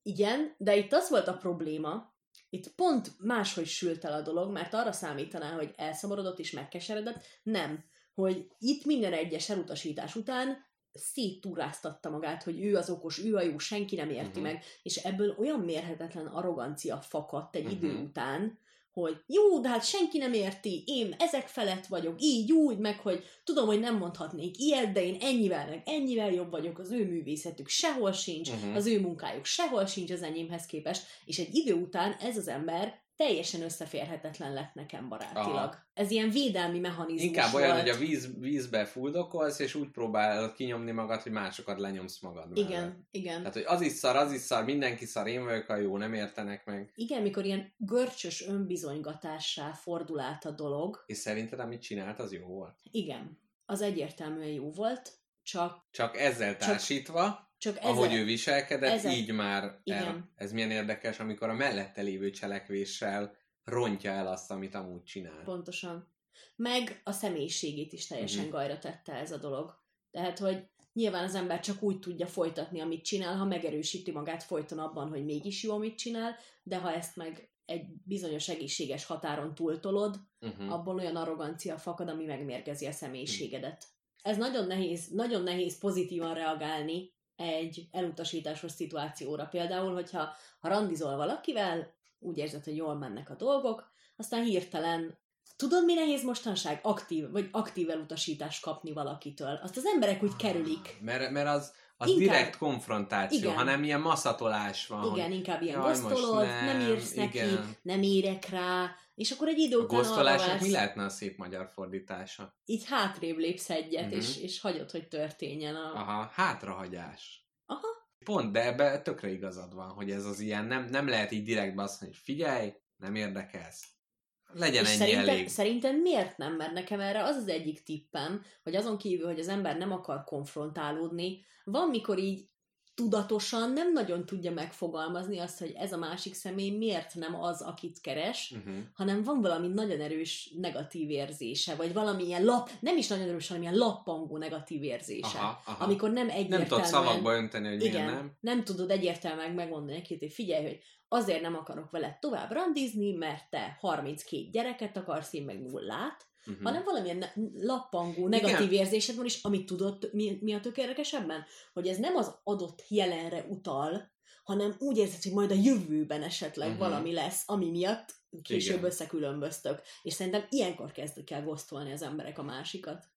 Igen, de itt az volt a probléma, itt pont máshogy sült el a dolog, mert arra számítaná, hogy elszomorodott és megkeseredett. Nem. Hogy itt minden egyes elutasítás után széttúráztatta magát, hogy ő az okos, ő a jó, senki nem érti Mhm. meg, és ebből olyan mérhetetlen arrogancia fakadt egy idő Mhm. után, hogy jó, de hát senki nem érti, én ezek felett vagyok, így, úgy, meg hogy tudom, hogy nem mondhatnék ilyet, de én ennyivel, meg ennyivel jobb vagyok, az ő művészetük sehol sincs, Mhm. az ő munkájuk sehol sincs az enyémhez képest, és egy idő után ez az ember teljesen összeférhetetlen lett nekem barátilag. Aha. Ez ilyen védelmi mechanizmus Inkább olyan, volt. hogy a víz, vízbe fuldokolsz, és úgy próbálod kinyomni magad, hogy másokat lenyomsz magad mellett. Igen, igen. Tehát, hogy az is szar, az is szar, mindenki szar, én vagyok a jó, nem értenek meg. Igen, mikor ilyen görcsös önbizonygatássá fordul át a dolog, És szerinted, amit csinált, az jó volt? igen, az egyértelműen jó volt, csak, Csak ezzel Csak csak ahogy ezek, ő viselkedett, ezek- így már Igen. el. Ez milyen érdekes, amikor a mellette lévő cselekvéssel rontja el azt, amit amúgy csinál. Pontosan. Meg a személyiségét is teljesen Mhm. gajra tette ez a dolog. Tehát, hogy nyilván az ember csak úgy tudja folytatni, amit csinál, ha megerősíti magát folyton abban, hogy mégis jó, amit csinál, de ha ezt meg egy bizonyos egészséges határon túltolod, Uh-huh. abból olyan arrogancia fakad, ami megmérgezi a személyiségedet. Ez nagyon nehéz, nagyon nehéz pozitívan reagálni egy elutasításos szituációra. Például, hogyha ha randizol valakivel, úgy érzed, hogy jól mennek a dolgok, aztán hirtelen Tudod, mi nehéz mostanság? Aktív, vagy aktív elutasítást kapni valakitől. Azt az emberek úgy kerülik. Mert, mert az, az Inkább- direkt konfrontáció, Igen. hanem ilyen maszatolás van. Igen, hogy inkább ilyen gosztolod, nem, nem, írsz neki, igen. nem érek rá, és akkor egy idő A után arra gosztolásnak mi lehetne a szép magyar fordítása? így hátrébb lépsz egyet, Mhm. és, és hagyod, hogy történjen a... Aha, hátrahagyás. Aha. Pont, de ebbe tökre igazad van, hogy ez az ilyen, nem, nem lehet így direktbe azt mondani, hogy figyelj, nem érdekelsz. Legyen és ennyi szerinted, elég. szerinted miért nem? Mert nekem erre az az egyik tippem, hogy azon kívül, hogy az ember nem akar konfrontálódni, van, mikor így tudatosan nem nagyon tudja megfogalmazni azt, hogy ez a másik személy miért nem az, akit keres, Uh-huh. hanem van valami nagyon erős negatív érzése, vagy valami ilyen lap, nem is nagyon erős, hanem ilyen lappangó negatív érzése. Aha, aha. Amikor nem nem egyértelműen... tudod szavakba önteni, hogy igen, miért nem. nem tudod egyértelműen megmondani neki, hogy figyelj, hogy azért nem akarok veled tovább randizni, mert te 32 gyereket akarsz, én meg nullát, Uh-huh. hanem valamilyen lappangó, negatív érzésed van, és amit tudod, mi, mi a tök érdekesebben? Hogy ez nem az adott jelenre utal, hanem úgy érzed, hogy majd a jövőben esetleg uh-huh. valami lesz, ami miatt később Igen. összekülönböztök. És szerintem ilyenkor kezdik el gosztolni az emberek a másikat.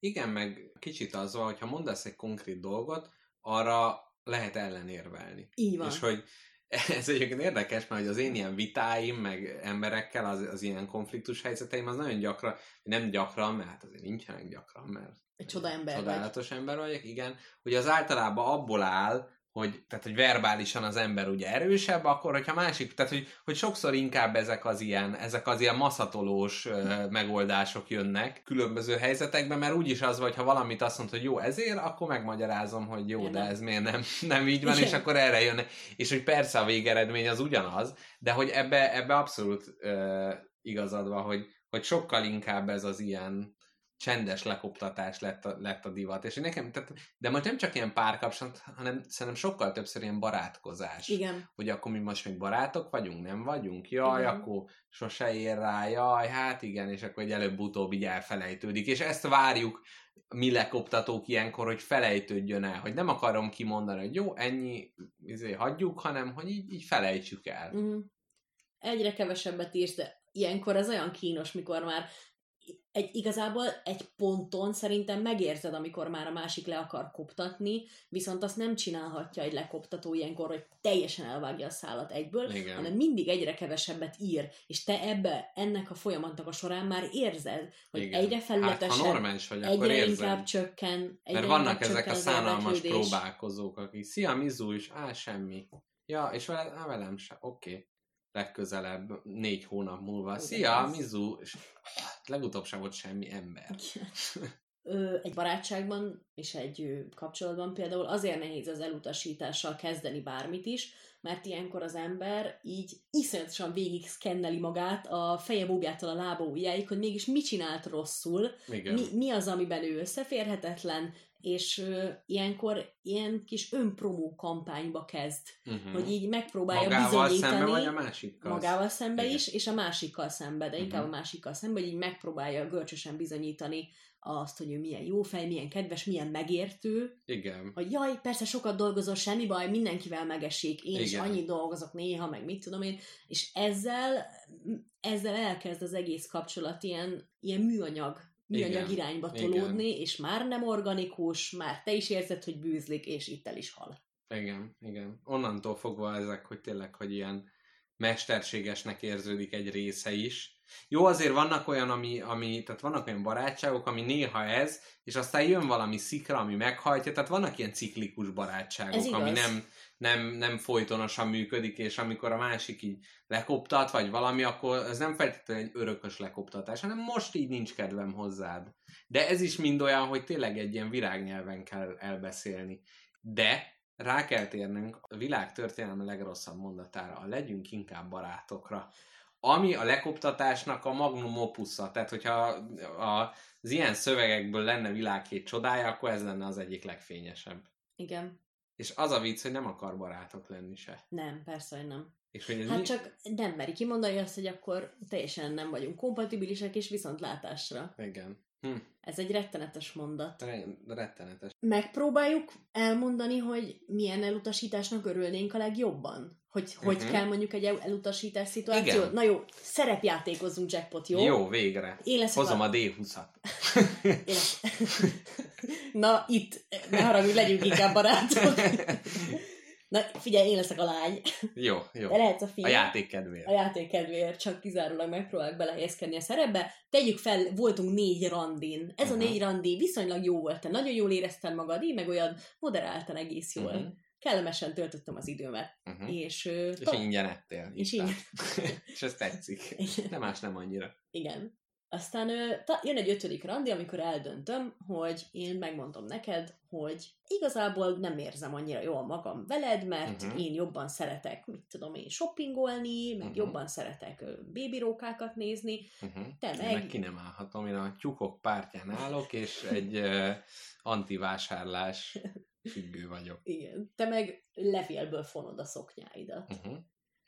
Igen, meg kicsit az van, hogyha mondasz egy konkrét dolgot, arra lehet ellenérvelni. Így van. És hogy ez egyébként érdekes, mert az én ilyen vitáim, meg emberekkel, az, az ilyen konfliktus helyzeteim, az nagyon gyakran, nem gyakran, mert hát azért nincsenek gyakran, mert Egy csoda ember vagy. csodálatos ember vagyok, igen, hogy az általában abból áll, hogy, tehát, hogy verbálisan az ember ugye erősebb, akkor, hogyha másik, tehát, hogy, hogy sokszor inkább ezek az ilyen, ezek az ilyen maszatolós ö, megoldások jönnek különböző helyzetekben, mert úgyis az vagy, ha valamit azt mondod, hogy jó ezért, akkor megmagyarázom, hogy jó, de ez miért nem, nem így van, Igen. és akkor erre jönnek. És hogy persze a végeredmény az ugyanaz, de hogy ebbe, ebbe abszolút ö, igazad van, hogy, hogy sokkal inkább ez az ilyen csendes lekoptatás lett a, lett a divat. És nekem, tehát, de most nem csak ilyen párkapcsolat, hanem szerintem sokkal többször ilyen barátkozás. Igen. Hogy akkor mi most még barátok vagyunk, nem vagyunk? Jaj, Igen. akkor sose ér rá, jaj, hát igen, és akkor egy előbb-utóbb így elfelejtődik. És ezt várjuk mi lekoptatók ilyenkor, hogy felejtődjön el, hogy nem akarom kimondani, hogy jó, ennyi, izé, hagyjuk, hanem hogy így, így felejtsük el. Uh-huh. Egyre kevesebbet írsz, de ilyenkor ez olyan kínos, mikor már egy, igazából egy ponton szerintem megérzed, amikor már a másik le akar koptatni, viszont azt nem csinálhatja egy lekoptató ilyenkor, hogy teljesen elvágja a szállat egyből, Igen. hanem mindig egyre kevesebbet ír, és te ebbe, ennek a folyamatnak a során már érzed, hogy Igen. egyre Hát, felületesebb, ha normális vagy, egyre érzed. inkább csökken, egyre Mert vannak ezek csökken a szánalmas próbálkozók, akik szia, Mizu is, á, semmi. Ja, és veled, á, velem se, oké. Okay. Legközelebb négy hónap múlva. Szia. Mizu! És hát, legutóbb sem volt semmi ember. Ö, egy barátságban és egy kapcsolatban például azért nehéz az elutasítással kezdeni bármit is, mert ilyenkor az ember így iszonyatosan végig szkenneli magát a feje búbjától a lába ujjáig, hogy mégis mit csinált rosszul, Igen. mi, mi az, amiben ő összeférhetetlen, és ö, ilyenkor ilyen kis önpromó kampányba kezd, Uh-huh. hogy így megpróbálja Magával bizonyítani szembe, vagy a másikkal? magával szembe Igen. is, és a másikkal szembe, de inkább Mhm. a másikkal szembe, hogy így megpróbálja görcsösen bizonyítani azt, hogy ő milyen jó fej, milyen kedves, milyen megértő, Igen. hogy jaj, persze sokat dolgozol, semmi baj, mindenkivel megesik, én is Igen. annyit dolgozok néha, meg mit tudom én, és ezzel, ezzel elkezd az egész kapcsolat ilyen, ilyen műanyag, műanyag Igen. irányba Igen. tolódni, és már nem organikus, már te is érzed, hogy bűzlik, és itt el is hal. Igen, igen. Onnantól fogva ezek, hogy tényleg, hogy ilyen mesterségesnek érződik egy része is. Jó, azért vannak olyan, ami, ami, tehát vannak olyan barátságok, ami néha ez, és aztán jön valami szikra, ami meghajtja, tehát vannak ilyen ciklikus barátságok, ami nem, nem, nem folytonosan működik, és amikor a másik így lekoptat, vagy valami, akkor ez nem feltétlenül egy örökös lekoptatás, hanem most így nincs kedvem hozzád. De ez is mind olyan, hogy tényleg egy ilyen virágnyelven kell elbeszélni. De rá kell térnünk a világ történelme legrosszabb mondatára, a legyünk inkább barátokra. Ami a lekoptatásnak a magnum opusza, tehát hogyha az ilyen szövegekből lenne világhét csodája, akkor ez lenne az egyik legfényesebb. Igen. És az a vicc, hogy nem akar barátok lenni se. Nem, persze, hogy nem. És hogy Hát mi... csak nem meri kimondani azt, hogy akkor teljesen nem vagyunk kompatibilisek, és viszont látásra. Igen. Hm. Ez egy rettenetes mondat. Re- rettenetes. Megpróbáljuk elmondani, hogy milyen elutasításnak örülnénk a legjobban? Hogy hogy Mhm. kell mondjuk egy el- elutasítás szituáció? Igen. Na jó, szerepjátékozzunk jackpot, jó? Jó, végre. Én leszek Hozom a... a D20-at. Én lesz... Na, itt, ne haragudj, legyünk inkább barátok. Na, figyelj, én leszek a lány. Jó, jó. De lehetsz a fiú. A játék kedvéért. a játék kedvéért csak kizárólag megpróbálok belehelyezkedni a szerepbe. Tegyük fel, voltunk négy randin. Ez a Aha. négy randi viszonylag jó volt. Te nagyon jól érezted magad, így meg olyan moderáltan egész jól. Mhm. Kellemesen töltöttem az időmet. Uh-huh. És, ö, És ingyen ettél. És ingyen. és ez tetszik. Igen. Nem más nem annyira. Igen. Aztán jön egy ötödik randi, amikor eldöntöm, hogy én megmondom neked, hogy igazából nem érzem annyira jól magam veled, mert uh-huh. én jobban szeretek, mit tudom én, shoppingolni, meg uh-huh. jobban szeretek bébirókákat nézni, Uh-huh. Te meg- meg ki nem állhatom, én a tyúkok pártján állok, és egy uh, antivásárlás függő vagyok. Igen. Te meg levélből fonod a szoknyáidat, Uh-huh.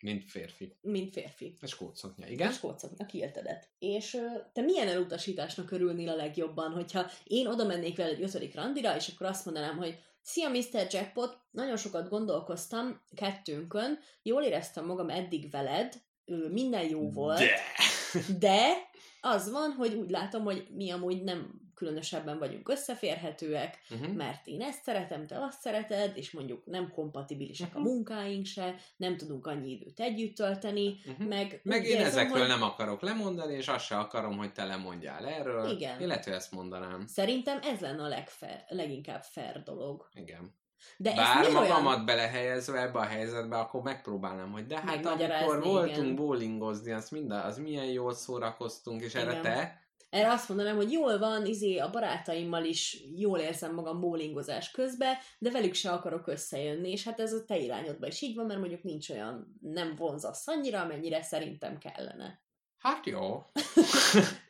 Mint férfi. mint férfi. A skót szoknya, Igen? igen? A skótszoknya, kiéltedet. És te milyen elutasításnak örülnél a legjobban, hogyha én oda mennék veled egy ötödik randira, és akkor azt mondanám, hogy Szia, Mr. Jackpot! Nagyon sokat gondolkoztam kettőnkön, jól éreztem magam eddig veled, minden jó volt, De! de az van, hogy úgy látom, hogy mi amúgy nem különösebben vagyunk összeférhetőek, Uh-huh. mert én ezt szeretem, te azt szereted, és mondjuk nem kompatibilisek a Mhm. munkáink se, nem tudunk annyi időt együtt tölteni, Uh-huh. meg, Meg én érzem, ezekről hogy nem akarok lemondani, és azt se akarom, hogy te lemondjál erről. Igen. Illetve ezt mondanám. Szerintem ez lenne a legfair, leginkább fair dolog. Igen. De Bár mi magamat olyan... belehelyezve ebbe a helyzetbe, akkor megpróbálnám, hogy de hát amikor voltunk igen. bowlingozni, az, minden, az milyen jól szórakoztunk, és erre Igen. te Erre azt mondanám, hogy jól van, izé a barátaimmal is jól érzem magam bowlingozás közben, de velük se akarok összejönni, és hát ez a te irányodban is így van, mert mondjuk nincs olyan, nem vonzasz annyira, amennyire szerintem kellene. Hát jó.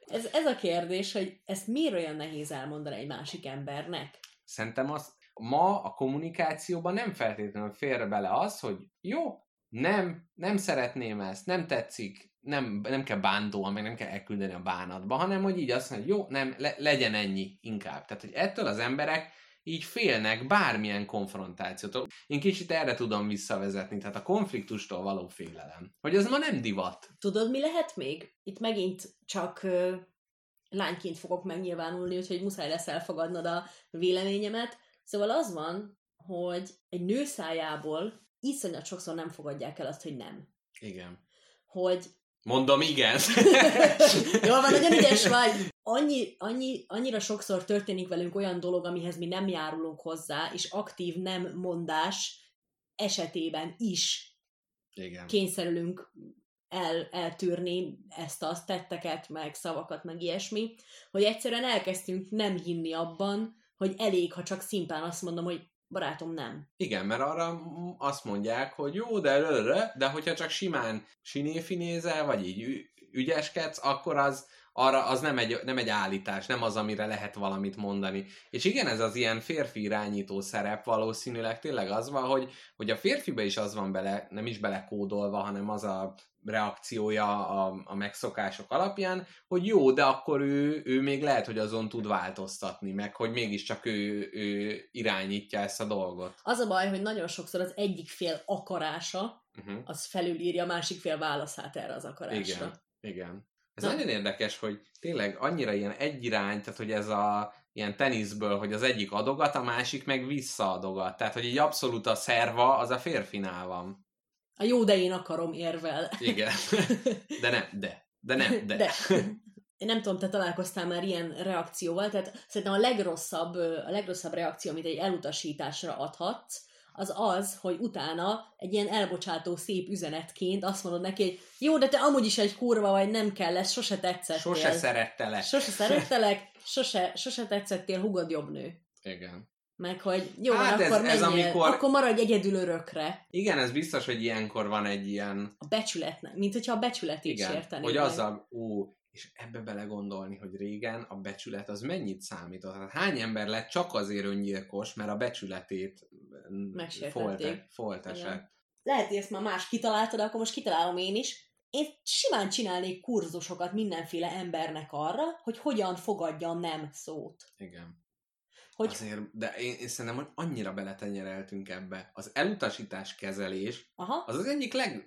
Ez, ez a kérdés, hogy ezt miért olyan nehéz elmondani egy másik embernek? Szerintem az, ma a kommunikációban nem feltétlenül fér bele az, hogy jó, nem, nem szeretném ezt, nem tetszik, nem, nem kell bántóan, meg nem kell elküldeni a bánatba, hanem hogy így azt mondja, hogy jó, nem, le, legyen ennyi inkább. Tehát, hogy ettől az emberek így félnek bármilyen konfrontációtól. Én kicsit erre tudom visszavezetni, tehát a konfliktustól való félelem. Hogy az ma nem divat. Tudod, mi lehet még? Itt megint csak ö, lányként fogok megnyilvánulni, úgyhogy muszáj lesz elfogadnod a véleményemet. Szóval az van, hogy egy nő szájából iszonyat sokszor nem fogadják el azt, hogy nem. Igen. Hogy Mondom, igen. Jól van, nagyon ügyes vagy. Annyi, annyi, annyira sokszor történik velünk olyan dolog, amihez mi nem járulunk hozzá, és aktív nem mondás esetében is igen. kényszerülünk el, eltűrni ezt-azt, tetteket, meg szavakat, meg ilyesmi, hogy egyszerűen elkezdtünk nem hinni abban, hogy elég, ha csak szimplán azt mondom, hogy barátom, nem. Igen, mert arra azt mondják, hogy jó, de röre, de hogyha csak simán sinéfinézel, vagy így ügyeskedsz, akkor az, arra az nem egy, nem egy állítás, nem az, amire lehet valamit mondani. És igen, ez az ilyen férfi irányító szerep valószínűleg tényleg az van, hogy, hogy a férfibe is az van bele, nem is belekódolva, hanem az a reakciója a, a megszokások alapján, hogy jó, de akkor ő, ő még lehet, hogy azon tud változtatni, meg hogy mégiscsak ő, ő irányítja ezt a dolgot. Az a baj, hogy nagyon sokszor az egyik fél akarása, Uh-huh. az felülírja a másik fél válaszát erre az akarásra. Igen, igen. Ez Na. nagyon érdekes, hogy tényleg annyira ilyen egyirány, tehát hogy ez a ilyen teniszből, hogy az egyik adogat, a másik meg visszaadogat. Tehát, hogy így abszolút a szerva az a férfinál van. A jó, de én akarom érvel. Igen. De nem, de. De nem, de. de. Én nem tudom, te találkoztál már ilyen reakcióval, tehát szerintem a legrosszabb, a legrosszabb reakció, amit egy elutasításra adhatsz, az az, hogy utána egy ilyen elbocsátó szép üzenetként azt mondod neki, hogy jó, de te amúgy is egy kurva vagy, nem kell, ez sose tetszettél. Sose szerettelek. Sose szerettelek, sose, sose tetszettél, hugod jobb nő. Igen. Meg hogy jó, Hát ez- akkor ez menjél, amikor- akkor maradj egyedül örökre. Igen, ez biztos, hogy ilyenkor van egy ilyen, A becsületnek, mint hogyha a becsületét igen, sérteni. hogy azzal, ú, és ebbe belegondolni, hogy régen a becsület az mennyit számított. Hát hány ember lett csak azért öngyilkos, mert a becsületét Megsértették. folt- foltesek. Igen. Lehet, hogy ezt már más kitalálta, de akkor most kitalálom én is. Én simán csinálnék kurzusokat mindenféle embernek arra, hogy hogyan fogadja a nem szót. Igen. Hogy Azért, de én, én szerintem, hogy annyira beletenyereltünk ebbe. Az elutasítás kezelés aha, az az egyik leg,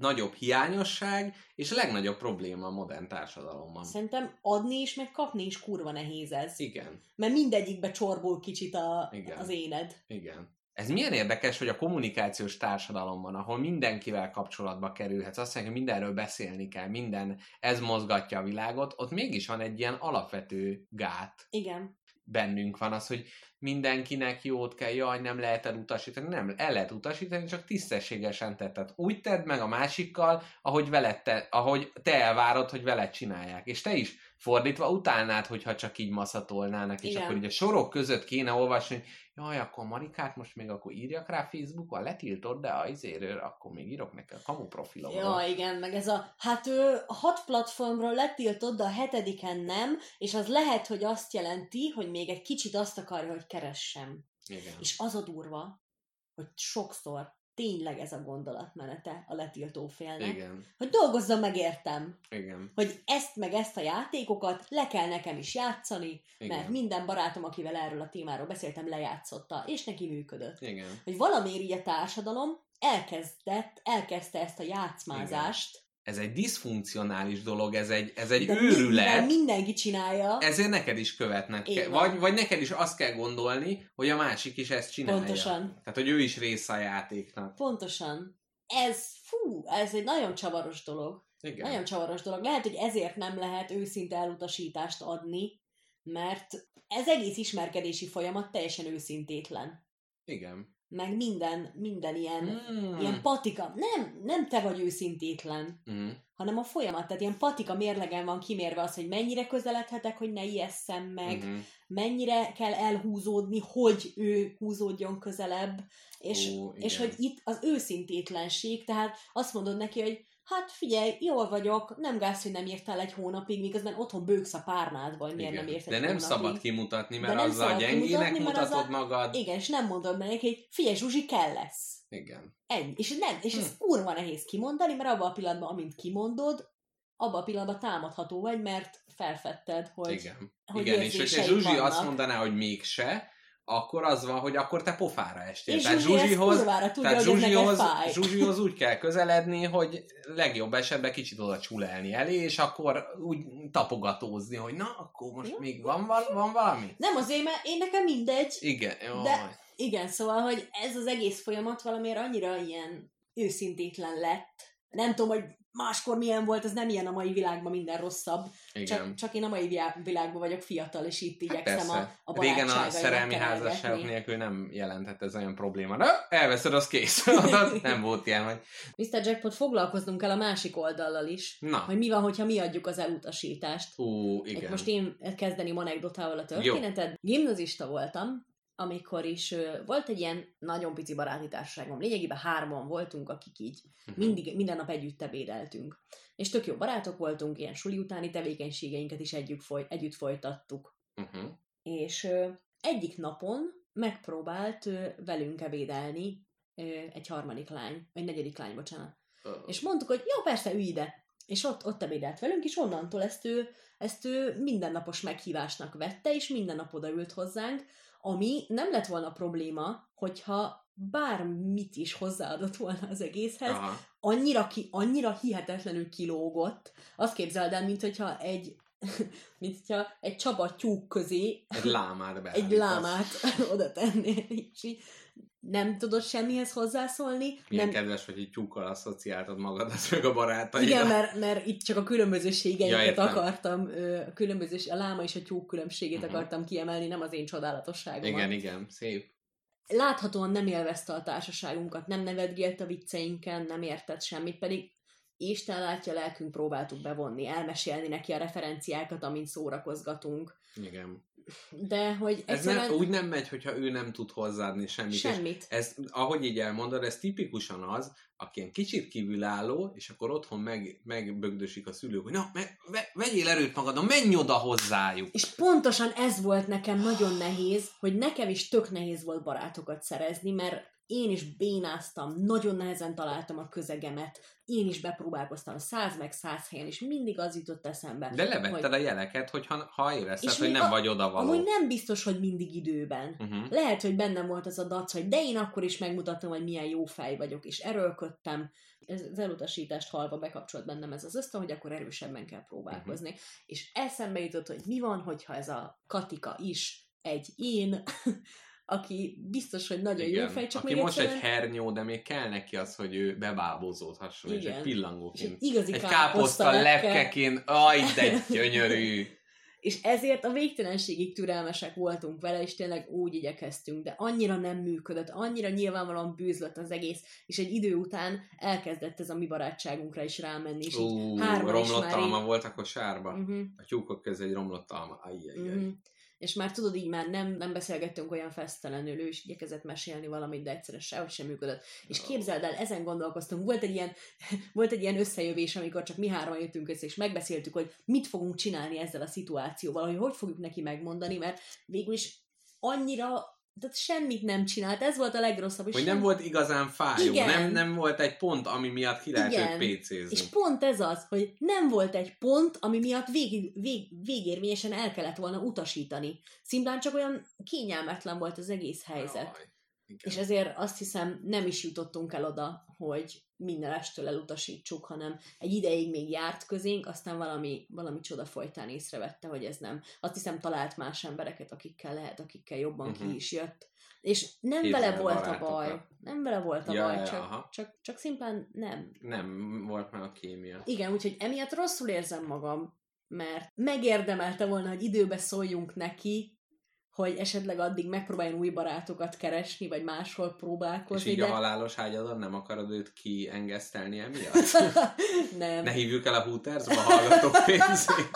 legnagyobb hiányosság és legnagyobb probléma a modern társadalomban. szerintem adni is, meg kapni is kurva nehéz ez. Igen, Mert mindegyikbe csorbul kicsit a, Igen. az éned. igen. Ez milyen érdekes, hogy a kommunikációs társadalomban, ahol mindenkivel kapcsolatba kerülhetsz, azt mondja, hogy mindenről beszélni kell, minden, ez mozgatja a világot, ott mégis van egy ilyen alapvető gát. Igen. bennünk van az, hogy mindenkinek jót kell, jaj, nem lehet elutasítani. Nem, el lehet utasítani, csak tisztességesen tetted. Úgy tedd meg a másikkal, ahogy, veled te, ahogy te elvárod, hogy veled csinálják. És te is fordítva utálnád, hogyha csak így maszatolnának, és Igen. akkor így a sorok között kéne olvasni, hogy jaj, akkor Marikát most még akkor írjak rá Facebookon, letiltod, de a izéről, akkor még írok neki a kamu profilomról. Ja, igen, meg ez a, hát ő hat platformról letiltott, de a hetediken nem, és az lehet, hogy azt jelenti, hogy még egy kicsit azt akarja, hogy keressem. Igen. És az a durva, hogy sokszor tényleg ez a gondolatmenete a letiltó félnek, Igen, hogy dolgozzon meg értem, igen, hogy ezt meg ezt a játékokat le kell nekem is játszani, igen. mert minden barátom, akivel erről a témáról beszéltem, lejátszotta, és neki működött. Igen. Hogy valamiért így a társadalom elkezdett, elkezdte ezt a játszmázást, Ez egy diszfunkcionális dolog, ez egy, ez egy de őrület. mivel mindenki csinálja, ezért neked is követnek kell. Vagy, vagy neked is azt kell gondolni, hogy a másik is ezt csinálja. pontosan, Tehát, hogy ő is része a játéknak. pontosan. Ez, fú, ez egy nagyon csavaros dolog. Igen. Nagyon csavaros dolog. Lehet, hogy ezért nem lehet őszinte elutasítást adni, mert ez egész ismerkedési folyamat teljesen őszintétlen. Igen. Meg minden, minden ilyen, Mm. ilyen patika. Nem, nem te vagy őszintétlen, Mm. hanem a folyamat. Tehát ilyen patika mérlegen van kimérve az, hogy mennyire közeledhetek, hogy ne ijesszem meg, Mhm. mennyire kell elhúzódni, hogy ő húzódjon közelebb, és, Ó, és hogy itt az őszintétlenség, tehát azt mondod neki, hogy hát figyelj, jól vagyok, nem gáz, hogy nem írtál egy hónapig, miközben otthon bőgsz a párnádba, hogy miért nem egy De nem hónapig. szabad kimutatni, mert azzal szabad gyengének mutatod azzal- magad. Igen, és nem mondod meg neki, hogy figyelj, Zsuzsi, kell lesz. Igen. Ennyi. És, nem, és ez Hm. kurva nehéz kimondani, mert abban a pillanatban, amint kimondod, abban a pillanatban támadható vagy, mert felfedted, hogy, Igen. hogy Igen, és hogyha Zsuzsi vannak. azt mondaná, hogy mégse, akkor az van, hogy akkor te pofára estél. és Tehát Zsuzsihoz, tudja, tehát Zsuzsihoz. Zsuzsihoz úgy kell közeledni, hogy legjobb esetben kicsit oda csulelni elé, és akkor úgy tapogatózni, hogy na, akkor most Ja. még van, val- van valami? Nem azért, mert én nekem mindegy. Igen, jó. De- Igen, szóval, hogy ez az egész folyamat valamiért annyira ilyen őszintétlen lett. Nem tudom, hogy máskor milyen volt, ez nem ilyen a mai világban minden rosszabb. Igen. Hát Csak, csak én a mai világ- világban vagyok fiatal, és itt igyekszem a, Persze. a Régen a szerelmi házasságok nélkül nem jelentett ez olyan probléma. Na, elveszed, az kész. Nem volt ilyen, hogy Mr. Jackpot foglalkoznunk kell a másik oldallal is. na, Hogy mi van, hogyha mi adjuk az elutasítást. ú, Itt igen. most én kezdeném anekdotával a történetet. Gimnazista voltam, amikor is volt egy ilyen nagyon pici baráti társaságom. Lényegében hárman voltunk, akik így Mhm. mindig, minden nap együtt ebédeltünk. És tök jó barátok voltunk, ilyen suli utáni tevékenységeinket is együtt, foly, együtt folytattuk. Uh-huh. És egyik napon megpróbált velünk ebédelni egy harmadik lány, egy negyedik lány, bocsánat. És mondtuk, hogy jó, persze, ülj ide. És ott, ott ebédelt velünk, és onnantól ezt ő, ezt ő mindennapos meghívásnak vette, és minden nap odaült hozzánk, ami nem lett volna probléma, hogyha bármit is hozzáadott volna az egészhez, Aha. annyira, ki, annyira hihetetlenül kilógott. Azt képzeld el, mint hogyha egy, mint hogyha egy Csaba tyúk közé Egy lámát be. egy lámát oda tennél, és így nem tudod semmihez hozzászólni. Milyen nem, kedves, hogy egy tyúkkal asszociáltad magadat, meg a barátaidat. igen, mert, mert itt csak a különbözőségeiket Ja, akartam, a, különbözős, a láma és a tyúk különbségét Mhm. akartam kiemelni, nem az én csodálatosságomat. Igen, igen, szép. Láthatóan nem élvezte a társaságunkat, nem nevetgélt a vicceinken, nem értett semmit, pedig Isten látja, lelkünk próbáltuk bevonni, elmesélni neki a referenciákat, amint szórakozgatunk. Igen. De hogy Ez nem, úgy nem megy, hogyha ő nem tud hozzáadni semmit. semmit. Ez, ahogy így elmondod, ez tipikusan az, aki ilyen kicsit kívülálló, és akkor otthon meg, megbögdösik a szülők, hogy na, me, ve, vegyél erőt magadon, menj oda hozzájuk. És pontosan ez volt nekem nagyon nehéz, hogy nekem is tök nehéz volt barátokat szerezni, mert én is bénáztam, nagyon nehezen találtam a közegemet, én is bepróbálkoztam száz meg száz helyen, és mindig az jutott eszembe. De levetted hogy- a jeleket, hogyha ha érezted, És hogy nem a- vagy odavaló. Amúgy nem biztos, hogy mindig időben. Uh-huh. Lehet, hogy bennem volt az a dac, hogy de én akkor is megmutattam, hogy milyen jó fej vagyok, és erőlködtem. Ez, az elutasítást halva bekapcsolt bennem ez az ösztön, hogy akkor erősebben kell próbálkozni. Uh-huh. És eszembe jutott, hogy mi van, hogyha ez a Katika is egy én, aki biztos, hogy nagyon jó fej, csak Aki még most egyszerűen... egy hernyó, de még kell neki az, hogy ő bebábozódhasson, és egy Igen. És egy pillangóként. igazi Egy káposzta káposzta lepke. lepkeként, aj, de gyönyörű! És ezért a végtelenségig türelmesek voltunk vele, és tényleg úgy igyekeztünk, de annyira nem működött, annyira nyilvánvalóan bűzlött az egész, és egy idő után elkezdett ez a mi barátságunkra is rámenni, és így Ú, hárman is romlott már így- alma volt a kosárba. uh-huh, A tyúkok közé egy romlott alma. Ajjajjaj. uh-huh. És már tudod, így már nem, nem beszélgettünk olyan fesztelenül, ő is igyekezett mesélni valamit, de egyszerűen sehogy sem működött. És képzeld el, ezen gondolkoztunk, volt egy ilyen, volt egy ilyen összejövés, amikor csak mi hárman jöttünk össze, és megbeszéltük, hogy mit fogunk csinálni ezzel a szituációval, hogy hogy fogjuk neki megmondani, mert végül is annyira, tehát semmit nem csinált, ez volt a legrosszabb. és Hogy nem volt igazán fájó, Igen. nem, nem volt egy pont, ami miatt ki lehet Igen. őt pécézni. És pont ez az, hogy nem volt egy pont, ami miatt vég, vég, végérvényesen el kellett volna utasítani. Szimplán csak olyan kényelmetlen volt az egész helyzet. Jaj, igen. És ezért azt hiszem nem is jutottunk el oda, hogy minden estől elutasítsuk, hanem egy ideig még járt közénk, aztán valami, valami csoda folytán észrevette, hogy ez nem. Azt hiszem talált más embereket, akikkel lehet, akikkel jobban uh-huh. Mhm. ki is jött. És nem Képzel vele volt a baj. Nem vele volt a Ja, baj, ja, csak, aha. csak, csak szimplán nem. Nem volt meg a kémia. Igen, úgyhogy emiatt rosszul érzem magam, mert megérdemelte volna, hogy időbe szóljunk neki, hogy esetleg addig megpróbáljon új barátokat keresni, vagy máshol És próbálkozni, így de... a halálos ágyadon nem akarod őt kiengesztelni emiatt? nem. Ne hívjuk el a Hootersba a hallgatók pénzét.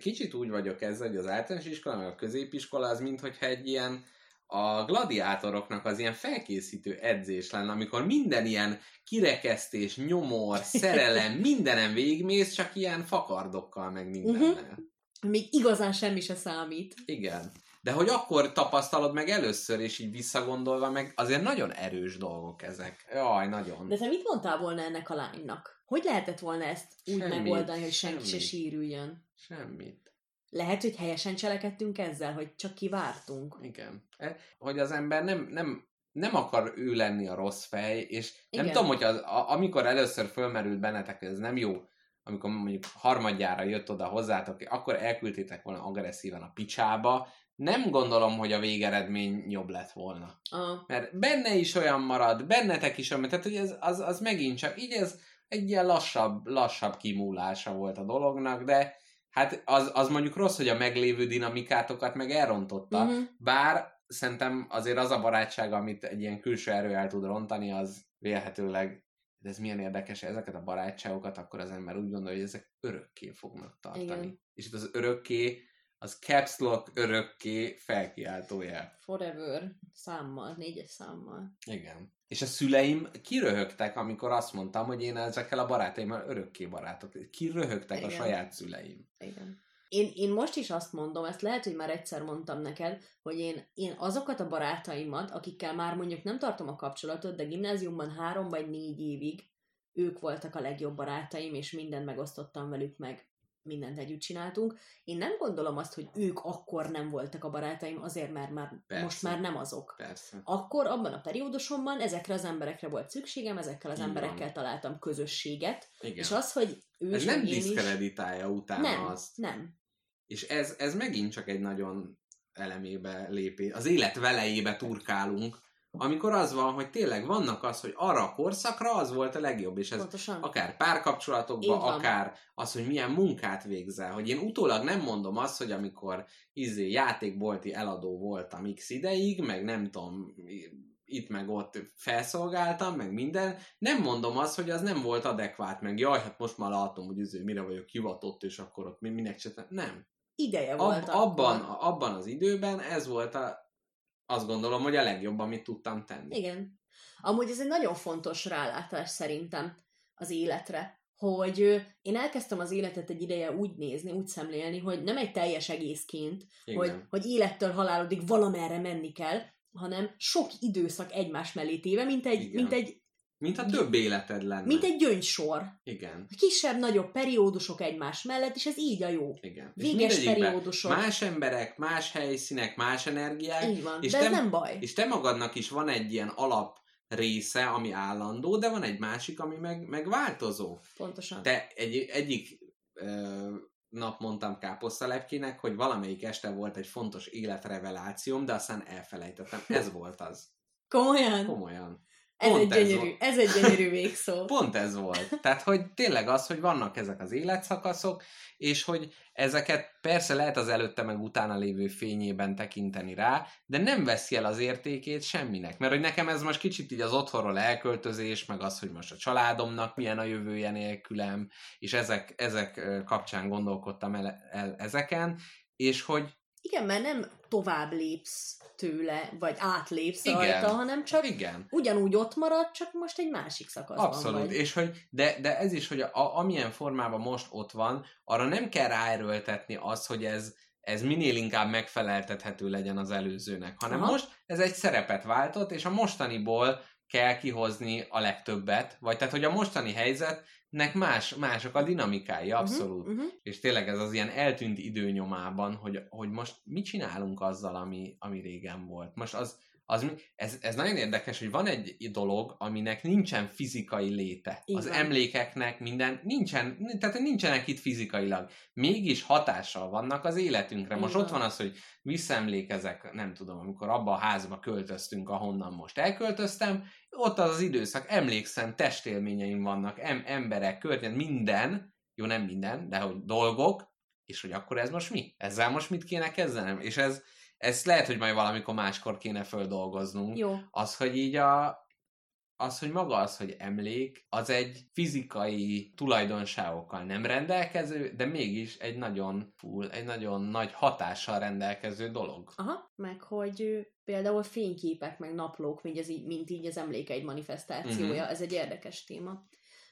Kicsit úgy vagyok ezzel, hogy az általános iskola, meg a középiskola az, minthogyha egy ilyen a gladiátoroknak az ilyen felkészítő edzés lenne, amikor minden ilyen kirekesztés, nyomor, szerelem, mindenem végigmész, csak ilyen fakardokkal, meg mindennel. Még igazán semmi se számít. Igen. De hogy akkor tapasztalod meg először, és így visszagondolva meg, azért nagyon erős dolgok ezek. Jaj, nagyon. De te mit mondtál volna ennek a lánynak? Hogy lehetett volna ezt úgy Semmit, megoldani, hogy senki se semmit. sírüljön? Semmit. Lehet, hogy helyesen cselekedtünk ezzel, hogy csak kivártunk. Igen. E, Hogy az ember nem, nem, nem akar ő lenni a rossz fej, és nem Igen. tudom, hogy az, a, amikor először fölmerült bennetek, ez nem jó, amikor mondjuk harmadjára jött oda hozzátok, akkor elküldtétek volna agresszíven a picsába, nem gondolom, hogy a végeredmény jobb lett volna. A, Mert benne is olyan marad, bennetek is olyan, tehát hogy ez, az, az megint csak, így ez egy ilyen lassabb, lassabb kimúlása volt a dolognak, de hát az, az mondjuk rossz, hogy a meglévő dinamikátokat meg elrontotta, Mhm. bár szerintem azért az a barátság, amit egy ilyen külső erő el tud rontani, az vélhetőleg de ez milyen érdekes, ezeket a barátságokat akkor az ember úgy gondolja, hogy ezek örökké fognak tartani. Igen. És itt az örökké, az caps lock örökké felkiáltójel. Forever számmal, négyes számmal. Igen. És a szüleim kiröhögtek, amikor azt mondtam, hogy én ezekkel a barátaimmal örökké barátok. Kiröhögtek a Igen. saját szüleim. Igen. Én, én most is azt mondom, ezt lehet, hogy már egyszer mondtam neked, hogy én, én azokat a barátaimat, akikkel már mondjuk nem tartom a kapcsolatot, de gimnáziumban három vagy négy évig ők voltak a legjobb barátaim, és mindent megosztottam velük, meg mindent együtt csináltunk. Én nem gondolom azt, hogy ők akkor nem voltak a barátaim, azért, mert már Persze. most már nem azok. Persze. Akkor, abban a periódusomban ezekre az emberekre volt szükségem, ezekkel az van. emberekkel találtam közösséget, Igen. és az, hogy ő ez nem én is... diszkreditálja utána Nem, azt. nem. És ez, ez megint csak egy nagyon elemébe lépés. Az élet velejébe turkálunk, amikor az van, hogy tényleg vannak az, hogy arra a korszakra az volt a legjobb, és ez Pontosan. akár párkapcsolatokban, akár az, hogy milyen munkát végzel, hogy én utólag nem mondom azt, hogy amikor izé játékbolti eladó voltam x ideig, meg nem tudom, itt meg ott felszolgáltam, meg minden, nem mondom azt, hogy az nem volt adekvát, meg jaj, hát most már látom, hogy izé, mire vagyok hivatott, és akkor ott mi- minek csináltam. Nem. Ideje Ab, volt abban, akkor. abban az időben ez volt a, azt gondolom, hogy a legjobb, amit tudtam tenni. Igen. Amúgy ez egy nagyon fontos rálátás szerintem az életre, hogy én elkezdtem az életet egy ideje úgy nézni, úgy szemlélni, hogy nem egy teljes egészként, Igen. hogy, hogy élettől halálodig valamerre menni kell, hanem sok időszak egymás mellé téve, mint egy, Igen. mint egy, Mint ha több életed lenne. mint egy gyöngysor. Igen. Kisebb-nagyobb periódusok egymás mellett, és ez így a jó. Igen. Véges periódusok. Más emberek, más helyszínek, más energiák, Így van, és de te- ez nem baj. és te magadnak is van egy ilyen alap része, ami állandó, de van egy másik, ami meg, meg változó. Pontosan. Te egy, egyik ö, nap mondtam káposztalepkének, hogy valamelyik este volt egy fontos életrevelációm, de aztán elfelejtettem. Ez volt az. Komolyan? Komolyan. Ez Pont egy, ez gyönyörű, volt. ez egy gyönyörű végszó. Pont ez volt. Tehát, hogy tényleg az, hogy vannak ezek az életszakaszok, és hogy ezeket persze lehet az előtte meg utána lévő fényében tekinteni rá, de nem veszi el az értékét semminek. Mert hogy nekem ez most kicsit így az otthonról elköltözés, meg az, hogy most a családomnak milyen a jövője nélkülem, és ezek, ezek kapcsán gondolkodtam el, el ezeken, és hogy Igen, mert nem tovább lépsz tőle, vagy átlépsz Igen. rajta, hanem csak igen, ugyanúgy ott marad, csak most egy másik szakaszban Abszolút, vagy. és hogy, de, de ez is, hogy a, amilyen formában most ott van, arra nem kell ráerőltetni azt, hogy ez, ez minél inkább megfeleltethető legyen az előzőnek, hanem Aha. most ez egy szerepet váltott, és a mostaniból kell kihozni a legtöbbet, vagy tehát, hogy a mostani helyzetnek más, mások a dinamikái, abszolút. Uh-huh, uh-huh. És tényleg ez az ilyen eltűnt időnyomában, hogy, hogy most mit csinálunk azzal, ami, ami régen volt. Most az, az ez, ez nagyon érdekes, hogy van egy dolog, aminek nincsen fizikai léte. Így az emlékeknek minden, nincsen, tehát nincsenek itt fizikailag. Mégis hatással vannak az életünkre. Most van. ott van az, hogy visszaemlékezek, nem tudom, amikor abba a házba költöztünk, ahonnan most elköltöztem, ott az az időszak, emlékszem, testélményeim vannak, em- emberek, környezet, minden, jó nem minden, de hogy dolgok, és hogy akkor ez most mi? Ezzel most mit kéne kezdenem? És ez, ez lehet, hogy majd valamikor máskor kéne földolgoznunk. Jó. Az, hogy így a, az, hogy maga az, hogy emlék, az egy fizikai tulajdonságokkal nem rendelkező, de mégis egy nagyon full, egy nagyon nagy hatással rendelkező dolog. Aha, meg hogy például fényképek, meg naplók, mint, ez így, mint így az emlékeid manifestációja, Mhm. ez egy érdekes téma.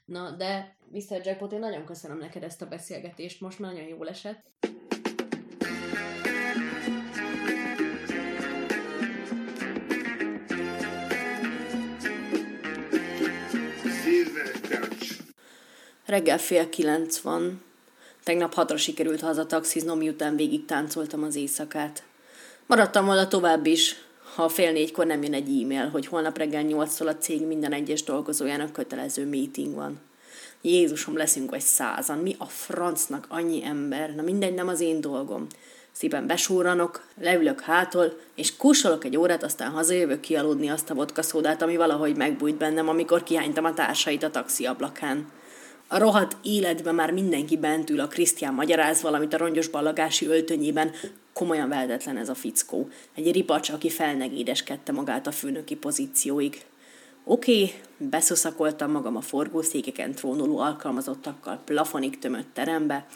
Na, de Mr. Jackpot, én nagyon köszönöm neked ezt a beszélgetést, most már nagyon jól esett. Reggel fél kilenc van. Tegnap hatra sikerült hazataxiznom, miután végig táncoltam az éjszakát. Maradtam volna tovább is, ha fél négykor nem jön egy e-mail, hogy holnap reggel nyolctól a cég minden egyes dolgozójának kötelező meeting van. Jézusom, leszünk vagy százan. Mi a francnak annyi ember? Na mindegy, nem az én dolgom. Szépen besúranok, leülök hától, és kussolok egy órát, aztán hazajövök kialudni azt a vodka szódát, ami valahogy megbújt bennem, amikor kihánytam a társait a taxi ablakán. A rohadt életben már mindenki bent ül, a Krisztián magyaráz valamit a rongyos ballagási öltönyében. Komolyan vehetetlen ez a fickó. Egy ripacs, aki felnegédeskedte magát a főnöki pozícióig. Oké, okay, beszuszakoltam magam a forgószékeken trónoló alkalmazottakkal plafonig tömött terembe.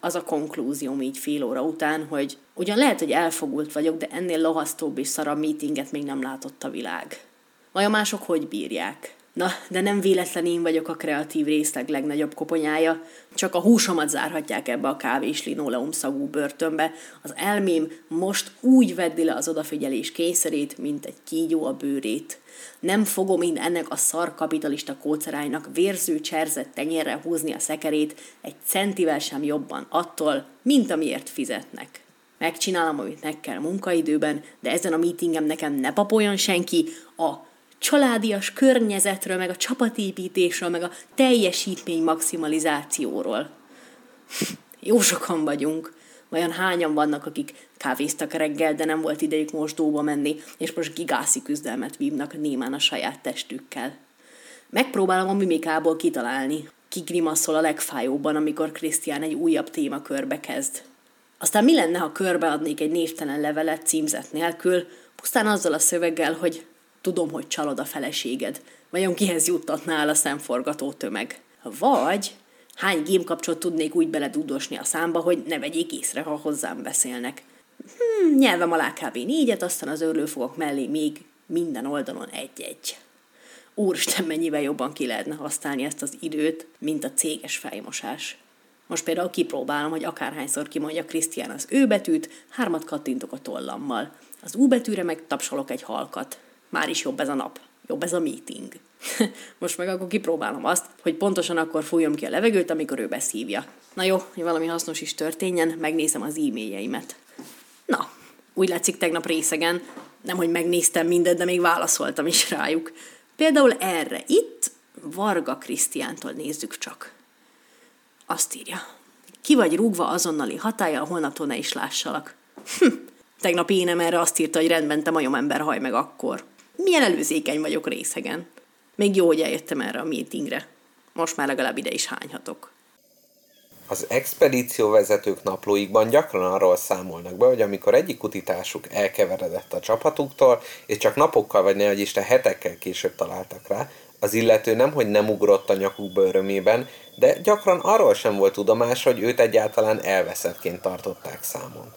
Az a konklúzióm így fél óra után, hogy ugyan lehet, hogy elfogult vagyok, de ennél lohasztóbb és szarabb meetinget még nem látott a világ. Vajon mások hogy bírják? Na, de nem véletlen én vagyok a kreatív részleg legnagyobb koponyája, csak a húsomat zárhatják ebbe a kávés linoleum szagú börtönbe. Az elmém most úgy veddi le az odafigyelés kényszerét, mint egy kígyó a bőrét. Nem fogom én ennek a szar kapitalista kócerájnak vérző cserzett tenyérre húzni a szekerét egy centivel sem jobban attól, mint amiért fizetnek. Megcsinálom, amit meg kell munkaidőben, de ezen a meetingem nekem ne papoljon senki, a családias környezetről, meg a csapatépítésről, meg a teljesítmény maximalizációról. Jó sokan vagyunk. Vajon hányan vannak, akik kávéztak reggel, de nem volt idejük mosdóba menni, és most gigászi küzdelmet vívnak némán a saját testükkel. Megpróbálom a mimikából kitalálni. Ki grimaszol a legfájóbban, amikor Krisztián egy újabb témakörbe kezd. Aztán mi lenne, ha körbeadnék egy névtelen levelet címzet nélkül, pusztán azzal a szöveggel, hogy tudom, hogy csalod a feleséged. Vajon kihez juttatnál a szemforgató tömeg? Vagy hány gémkapcsot tudnék úgy beledudosni a számba, hogy ne vegyék észre, ha hozzám beszélnek. Hmm, nyelvem alá kb. négyet, aztán az örlőfogok mellé még minden oldalon egy-egy. Úristen, mennyivel jobban ki lehetne használni ezt az időt, mint a céges fejmosás. Most például kipróbálom, hogy akárhányszor kimondja Krisztián az ő betűt, hármat kattintok a tollammal. Az U betűre meg tapsolok egy halkat. Már is jobb ez a nap. Jobb ez a meeting. Most meg akkor kipróbálom azt, hogy pontosan akkor fújom ki a levegőt, amikor ő beszívja. Na jó, hogy valami hasznos is történjen, megnézem az e-mailjeimet. Na, úgy látszik tegnap részegen, nem hogy megnéztem mindent, de még válaszoltam is rájuk. Például erre itt Varga Krisztiántól nézzük csak. Azt írja. Ki vagy rúgva azonnali hatája, holnaptól ne is lássalak. Hm, tegnap énem erre azt írta, hogy rendben te majomember haj meg akkor. Milyen előzékeny vagyok részegen. Még jó, hogy eljöttem erre a meetingre. Most már legalább ide is hányhatok. Az expedícióvezetők naplóikban gyakran arról számolnak be, hogy amikor egyik utitásuk elkeveredett a csapatuktól, és csak napokkal vagy nehogy Isten hetekkel később találtak rá, az illető nem, hogy nem ugrott a nyakukba örömében, de gyakran arról sem volt tudomás, hogy őt egyáltalán elveszettként tartották számon.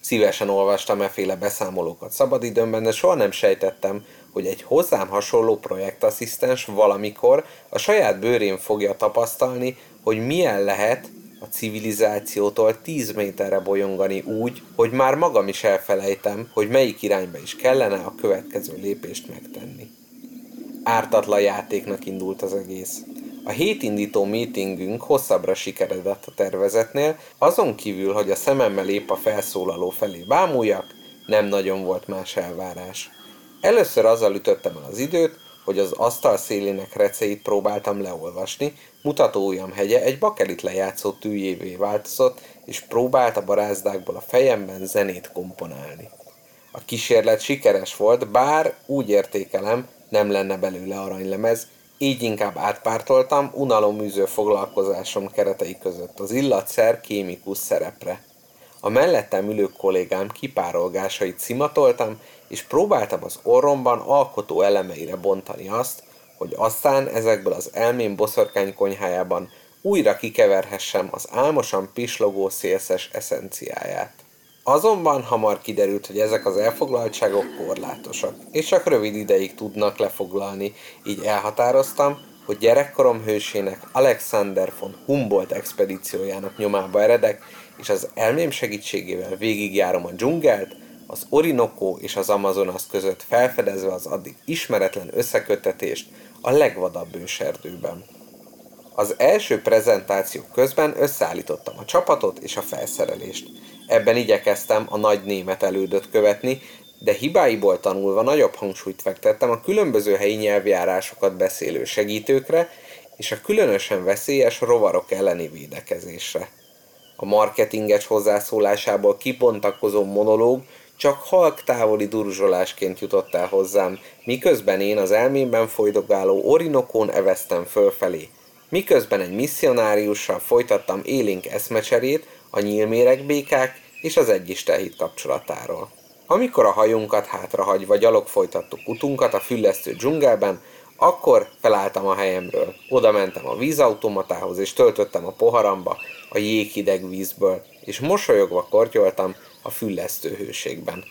Szívesen olvastam eféle beszámolókat szabadidőmben, de soha nem sejtettem, hogy egy hozzám hasonló projektasszisztens valamikor a saját bőrén fogja tapasztalni, hogy milyen lehet a civilizációtól 10 méterre bolyongani úgy, hogy már magam is elfelejtem, hogy melyik irányba is kellene a következő lépést megtenni. Ártatlan játéknak indult az egész. A hétindító meetingünk hosszabbra sikeredett a tervezetnél, azon kívül, hogy a szememmel épp a felszólaló felé bámuljak, nem nagyon volt más elvárás. Először azzal ütöttem el az időt, hogy az asztal szélének receit próbáltam leolvasni, mutatóujjam hegye egy bakelit lejátszó tűjévé változott, és próbált a barázdákból a fejemben zenét komponálni. A kísérlet sikeres volt, bár úgy értékelem, nem lenne belőle aranylemez, így inkább átpártoltam unaloműző foglalkozásom keretei között az illatszer kémikus szerepre. A mellettem ülő kollégám kipárolgásait szimatoltam, és próbáltam az orromban alkotó elemeire bontani azt, hogy aztán ezekből az elmém boszorkány konyhájában újra kikeverhessem az álmosan pislogó szélszes eszenciáját. Azonban hamar kiderült, hogy ezek az elfoglaltságok korlátosak, és csak rövid ideig tudnak lefoglalni, így elhatároztam, hogy gyerekkorom hősének Alexander von Humboldt expedíciójának nyomába eredek, és az elmém segítségével végigjárom a dzsungelt, az Orinoco és az Amazonas között felfedezve az addig ismeretlen összekötetést a legvadabb őserdőben. Az első prezentáció közben összeállítottam a csapatot és a felszerelést. Ebben igyekeztem a nagy német elődöt követni, de hibáiból tanulva nagyobb hangsúlyt fektettem a különböző helyi nyelvjárásokat beszélő segítőkre és a különösen veszélyes rovarok elleni védekezésre. A marketinges hozzászólásából kibontakozó monológ csak halk távoli durzsolásként jutott el hozzám, miközben én az elmémben folydogáló Orinokón eveztem fölfelé. miközben egy misszionáriussal folytattam élénk eszmecserét a nyílméregbékák és az egyistehit kapcsolatáról. Amikor a hajunkat hátrahagyva gyalog folytattuk utunkat a füllesztő dzsungelben, akkor felálltam a helyemről. Oda mentem a vízautomatához, és töltöttem a poharamba a jéghideg vízből, és mosolyogva kortyoltam a füllesztő hőségben.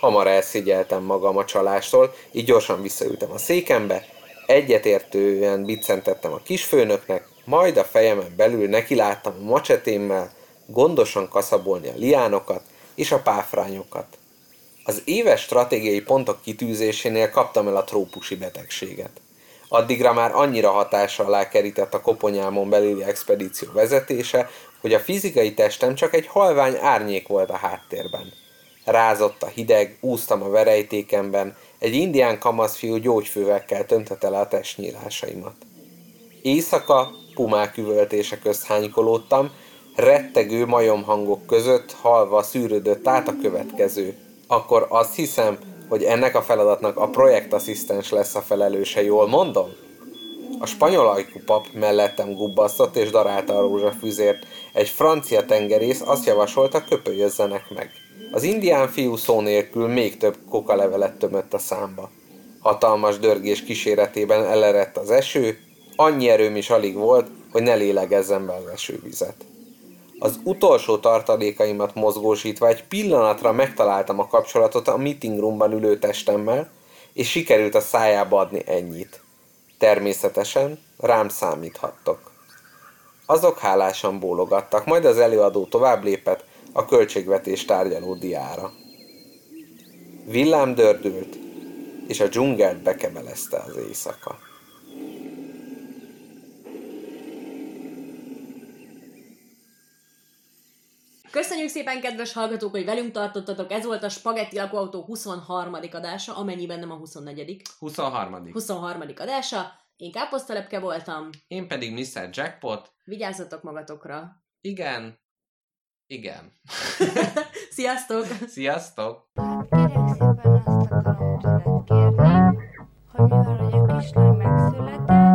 Hamar elszigyeltem magam a csalástól, így gyorsan visszaültem a székembe, egyetértően biccentettem a kisfőnöknek, majd a fejemen belül nekiláttam a macsetémmel gondosan kaszabolni a liánokat és a páfrányokat. Az éves stratégiai pontok kitűzésénél kaptam el a trópusi betegséget. Addigra már annyira hatással alá kerített a koponyámon belüli expedíció vezetése, hogy a fizikai testem csak egy halvány árnyék volt a háttérben. Rázott a hideg, úsztam a verejtékemben, egy indián kamaszfiú gyógyfővekkel töntette le a testnyílásaimat. Éjszaka pumák üvöltése közt hánykolódtam, rettegő majomhangok között halva szűrődött át a következő. Akkor azt hiszem, hogy ennek a feladatnak a projektasszisztens lesz a felelőse, jól mondom? A spanyol ajkú pap mellettem gubbasztott és darálta a rózsafüzért. Egy francia tengerész azt javasolta, köpölyözzenek meg. Az indián fiú szó nélkül még több kokalevelet tömött a számba. Hatalmas dörgés kíséretében elerett az eső, annyi erőm is alig volt, hogy ne lélegezzem be az esővizet. Az utolsó tartalékaimat mozgósítva egy pillanatra megtaláltam a kapcsolatot a meeting roomban ülő testemmel, és sikerült a szájába adni ennyit. Természetesen rám számíthattok. Azok hálásan bólogattak, majd az előadó tovább lépett a költségvetés tárgyaló diára. Villám dördült, és a dzsungelt bekebelezte az éjszaka. Köszönjük szépen, kedves hallgatók, hogy velünk tartottatok. Ez volt a Spagetti lakóautó 23. adása, amennyiben nem a 24. 23. 23. adása. Én káposztelepke voltam. Én pedig Mr. Jackpot. Vigyázzatok magatokra. Igen. Igen. Sziasztok! Sziasztok! Kérek szépen azt akarom tőled kérni, hogy mivel hogy a kislány megszületett,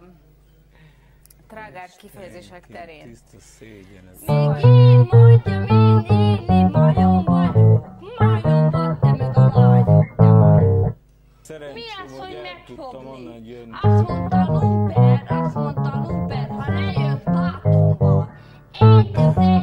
um, trágár kifejezések terén. Tiszta szégyen ez. Még én mondjam, én élni majomban, majomban, te meg a nagy. Szerencsé, Mi az, hogy megfogni? Azt mondta Luper, azt mondta Luper, ha lejön Bátumba, egy az.